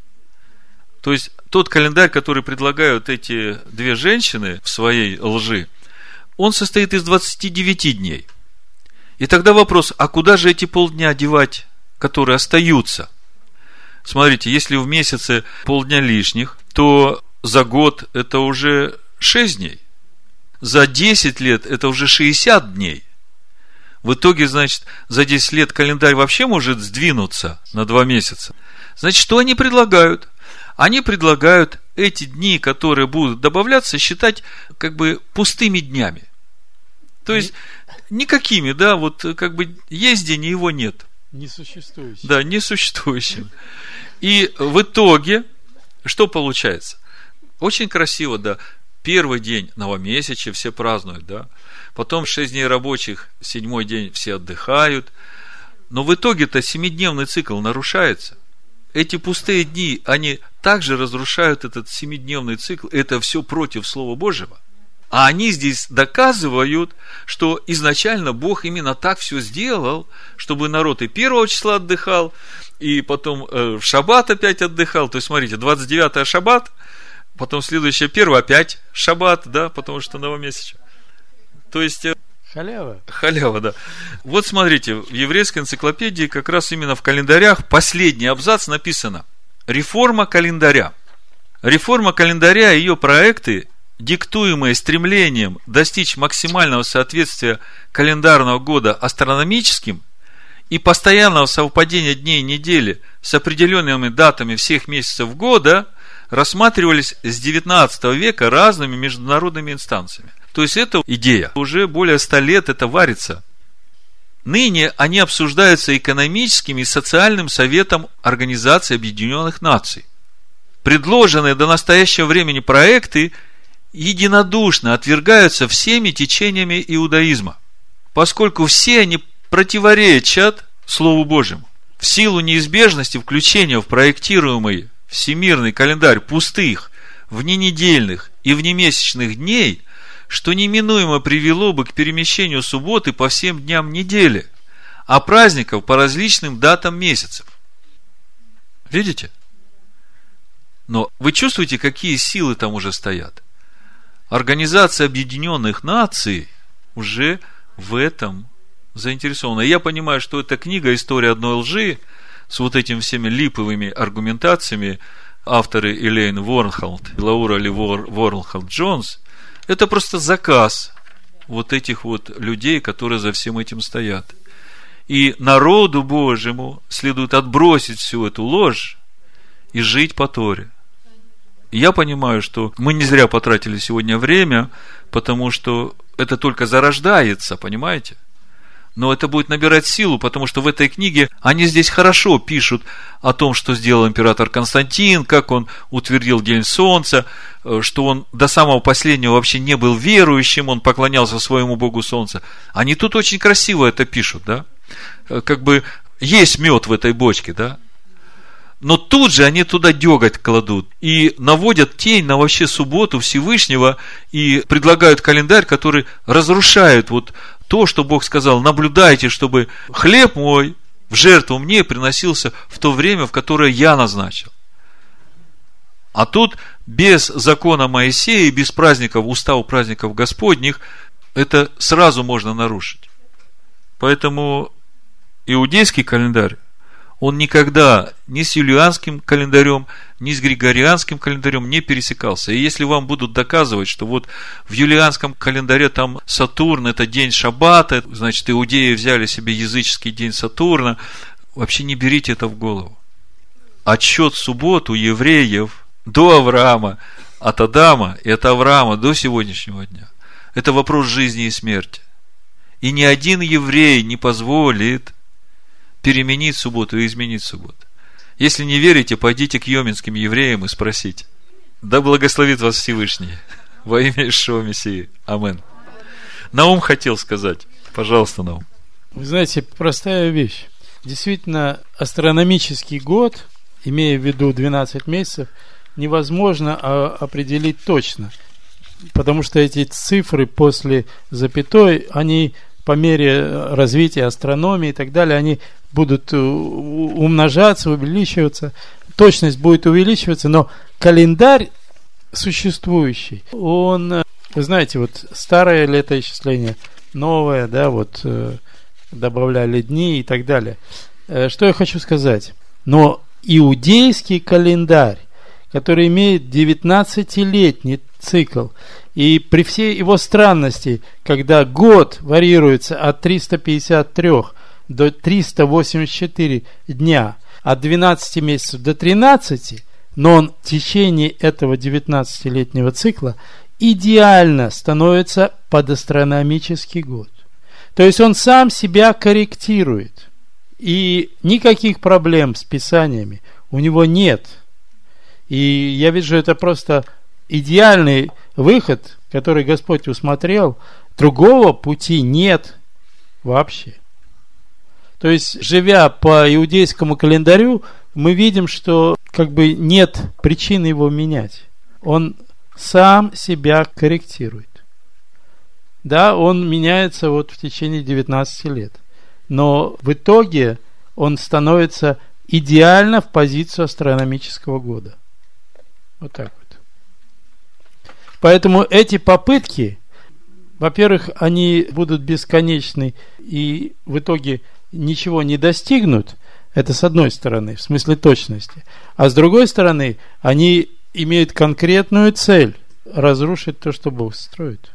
То есть, тот календарь, который предлагают эти две женщины в своей лжи, он состоит из 29 дней. И тогда вопрос, а куда же эти полдня девать, которые остаются? Смотрите, если в месяце полдня лишних, то за год это уже 6 дней. За 10 лет это уже 60 дней. В итоге, значит, за 10 лет календарь вообще может сдвинуться на 2 месяца. Значит, что они предлагают? Они предлагают эти дни, которые будут добавляться, считать как бы пустыми днями. То есть, никакими, да, вот как бы есть день, и его нет. Несуществующим. Да, несуществующим. И в итоге, что получается? Очень красиво, да. Первый день новомесяча все празднуют, да. Потом шесть дней рабочих, седьмой день все отдыхают. Но в итоге-то семидневный цикл нарушается. Эти пустые дни, они также разрушают этот семидневный цикл. Это все против Слова Божьего. А они здесь доказывают, что изначально Бог именно так все сделал, чтобы народ и первого числа отдыхал, и потом э, в шаббат опять отдыхал. То есть, смотрите, 29 шаббат, потом следующее первое опять шаббат, да, потому что новомесячно. То есть... Э, халява. Халява, да. Вот смотрите, в еврейской энциклопедии как раз именно в календарях последний абзац написано «Реформа календаря». Реформа календаря и ее проекты диктуемые стремлением достичь максимального соответствия календарного года астрономическим и постоянного совпадения дней недели с определенными датами всех месяцев года рассматривались с 19 века разными международными инстанциями. То есть, эта идея уже более ста лет это варится. Ныне они обсуждаются экономическим и социальным советом Организации Объединенных Наций. Предложенные до настоящего времени проекты – единодушно отвергаются всеми течениями иудаизма, поскольку все они противоречат Слову Божьему. В силу неизбежности включения в проектируемый всемирный календарь пустых, вненедельных и внемесячных дней, что неминуемо привело бы к перемещению субботы по всем дням недели, а праздников по различным датам месяцев. Видите? Но вы чувствуете, какие силы там уже стоят? Организация Объединенных Наций уже в этом заинтересована. Я понимаю, что эта книга «История одной лжи» с вот этими всеми липовыми аргументациями авторы Элейн Ворнхолд и Лаура Ли Ворнхолд Джонс, это просто заказ вот этих вот людей, которые за всем этим стоят. И народу Божьему следует отбросить всю эту ложь и жить по Торе – я понимаю, что мы не зря потратили сегодня время, потому что это только зарождается, понимаете? Но это будет набирать силу, потому что в этой книге они здесь хорошо пишут о том, что сделал император Константин, как он утвердил День Солнца, что он до самого последнего вообще не был верующим, он поклонялся своему Богу Солнца. Они тут очень красиво это пишут, да? Э, как бы есть мед в этой бочке, да? но тут же они туда деготь кладут и наводят тень на вообще субботу Всевышнего и предлагают календарь, который разрушает вот то, что Бог сказал, наблюдайте, чтобы хлеб мой в жертву мне приносился в то время, в которое я назначил. А тут без закона Моисея и без праздников, устава праздников Господних, это сразу можно нарушить. Поэтому иудейский календарь он никогда ни с юлианским календарем, ни с григорианским календарем не пересекался. И если вам будут доказывать, что вот в юлианском календаре там Сатурн, это день Шаббата, значит, иудеи взяли себе языческий день Сатурна, вообще не берите это в голову. Отсчет суббот у евреев до Авраама, от Адама и от Авраама до сегодняшнего дня. Это вопрос жизни и смерти. И ни один еврей не позволит переменить субботу и изменить субботу. Если не верите, пойдите к йоминским евреям и спросите. Да благословит вас Всевышний [laughs] во имя Ишуа Мессии. Амен. Наум хотел сказать. Пожалуйста, Наум. Вы знаете, простая вещь. Действительно, астрономический год, имея в виду 12 месяцев, невозможно а, определить точно. потому что эти цифры после запятой, они по мере развития астрономии и так далее, они будут умножаться, увеличиваться, точность будет увеличиваться, но календарь существующий, он, вы знаете, вот старое летоисчисление, новое, да, вот э, добавляли дни и так далее. Э, что я хочу сказать? Но иудейский календарь, который имеет 19-летний цикл, и при всей его странности, когда год варьируется от 353 до 384 дня, от 12 месяцев до 13, но он в течение этого 19-летнего цикла идеально становится под астрономический год. То есть он сам себя корректирует. И никаких проблем с писаниями у него нет. И я вижу это просто идеальный выход, который Господь усмотрел. Другого пути нет вообще. То есть, живя по иудейскому календарю, мы видим, что как бы нет причины его менять. Он сам себя корректирует. Да, он меняется вот в течение 19 лет. Но в итоге он становится идеально в позицию астрономического года. Вот так вот. Поэтому эти попытки, во-первых, они будут бесконечны и в итоге ничего не достигнут, это с одной стороны, в смысле точности. А с другой стороны, они имеют конкретную цель разрушить то, что Бог строит.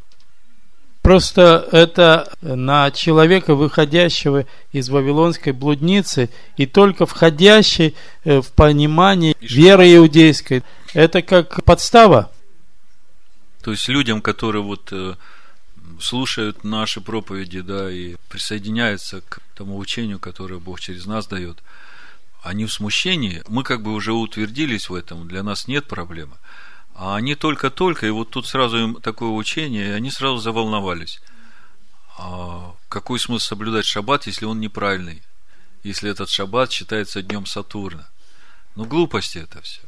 Просто это на человека, выходящего из вавилонской блудницы, и только входящий э, в понимание веры иудейской. Это как подстава. То есть людям, которые вот э, слушают наши проповеди, да, и присоединяются к тому учению, которое Бог через нас дает, они в смущении, мы как бы уже утвердились в этом, для нас нет проблемы. А они только-только, и вот тут сразу им такое учение, и они сразу заволновались. А какой смысл соблюдать шаббат, если он неправильный? Если этот шаббат считается днем Сатурна? Ну, глупости это все.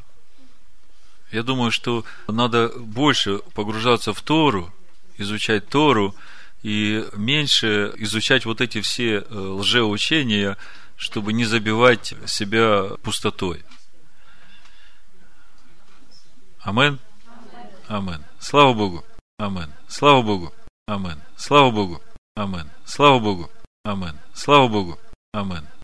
Я думаю, что надо больше погружаться в Тору, изучать Тору, и меньше изучать вот эти все э, лжеучения, чтобы не забивать себя пустотой. Амен. Амен. Слава Богу. Амен. Слава Богу. Амен. Слава Богу. Амен. Слава Богу. Амен. Слава Богу. Амен.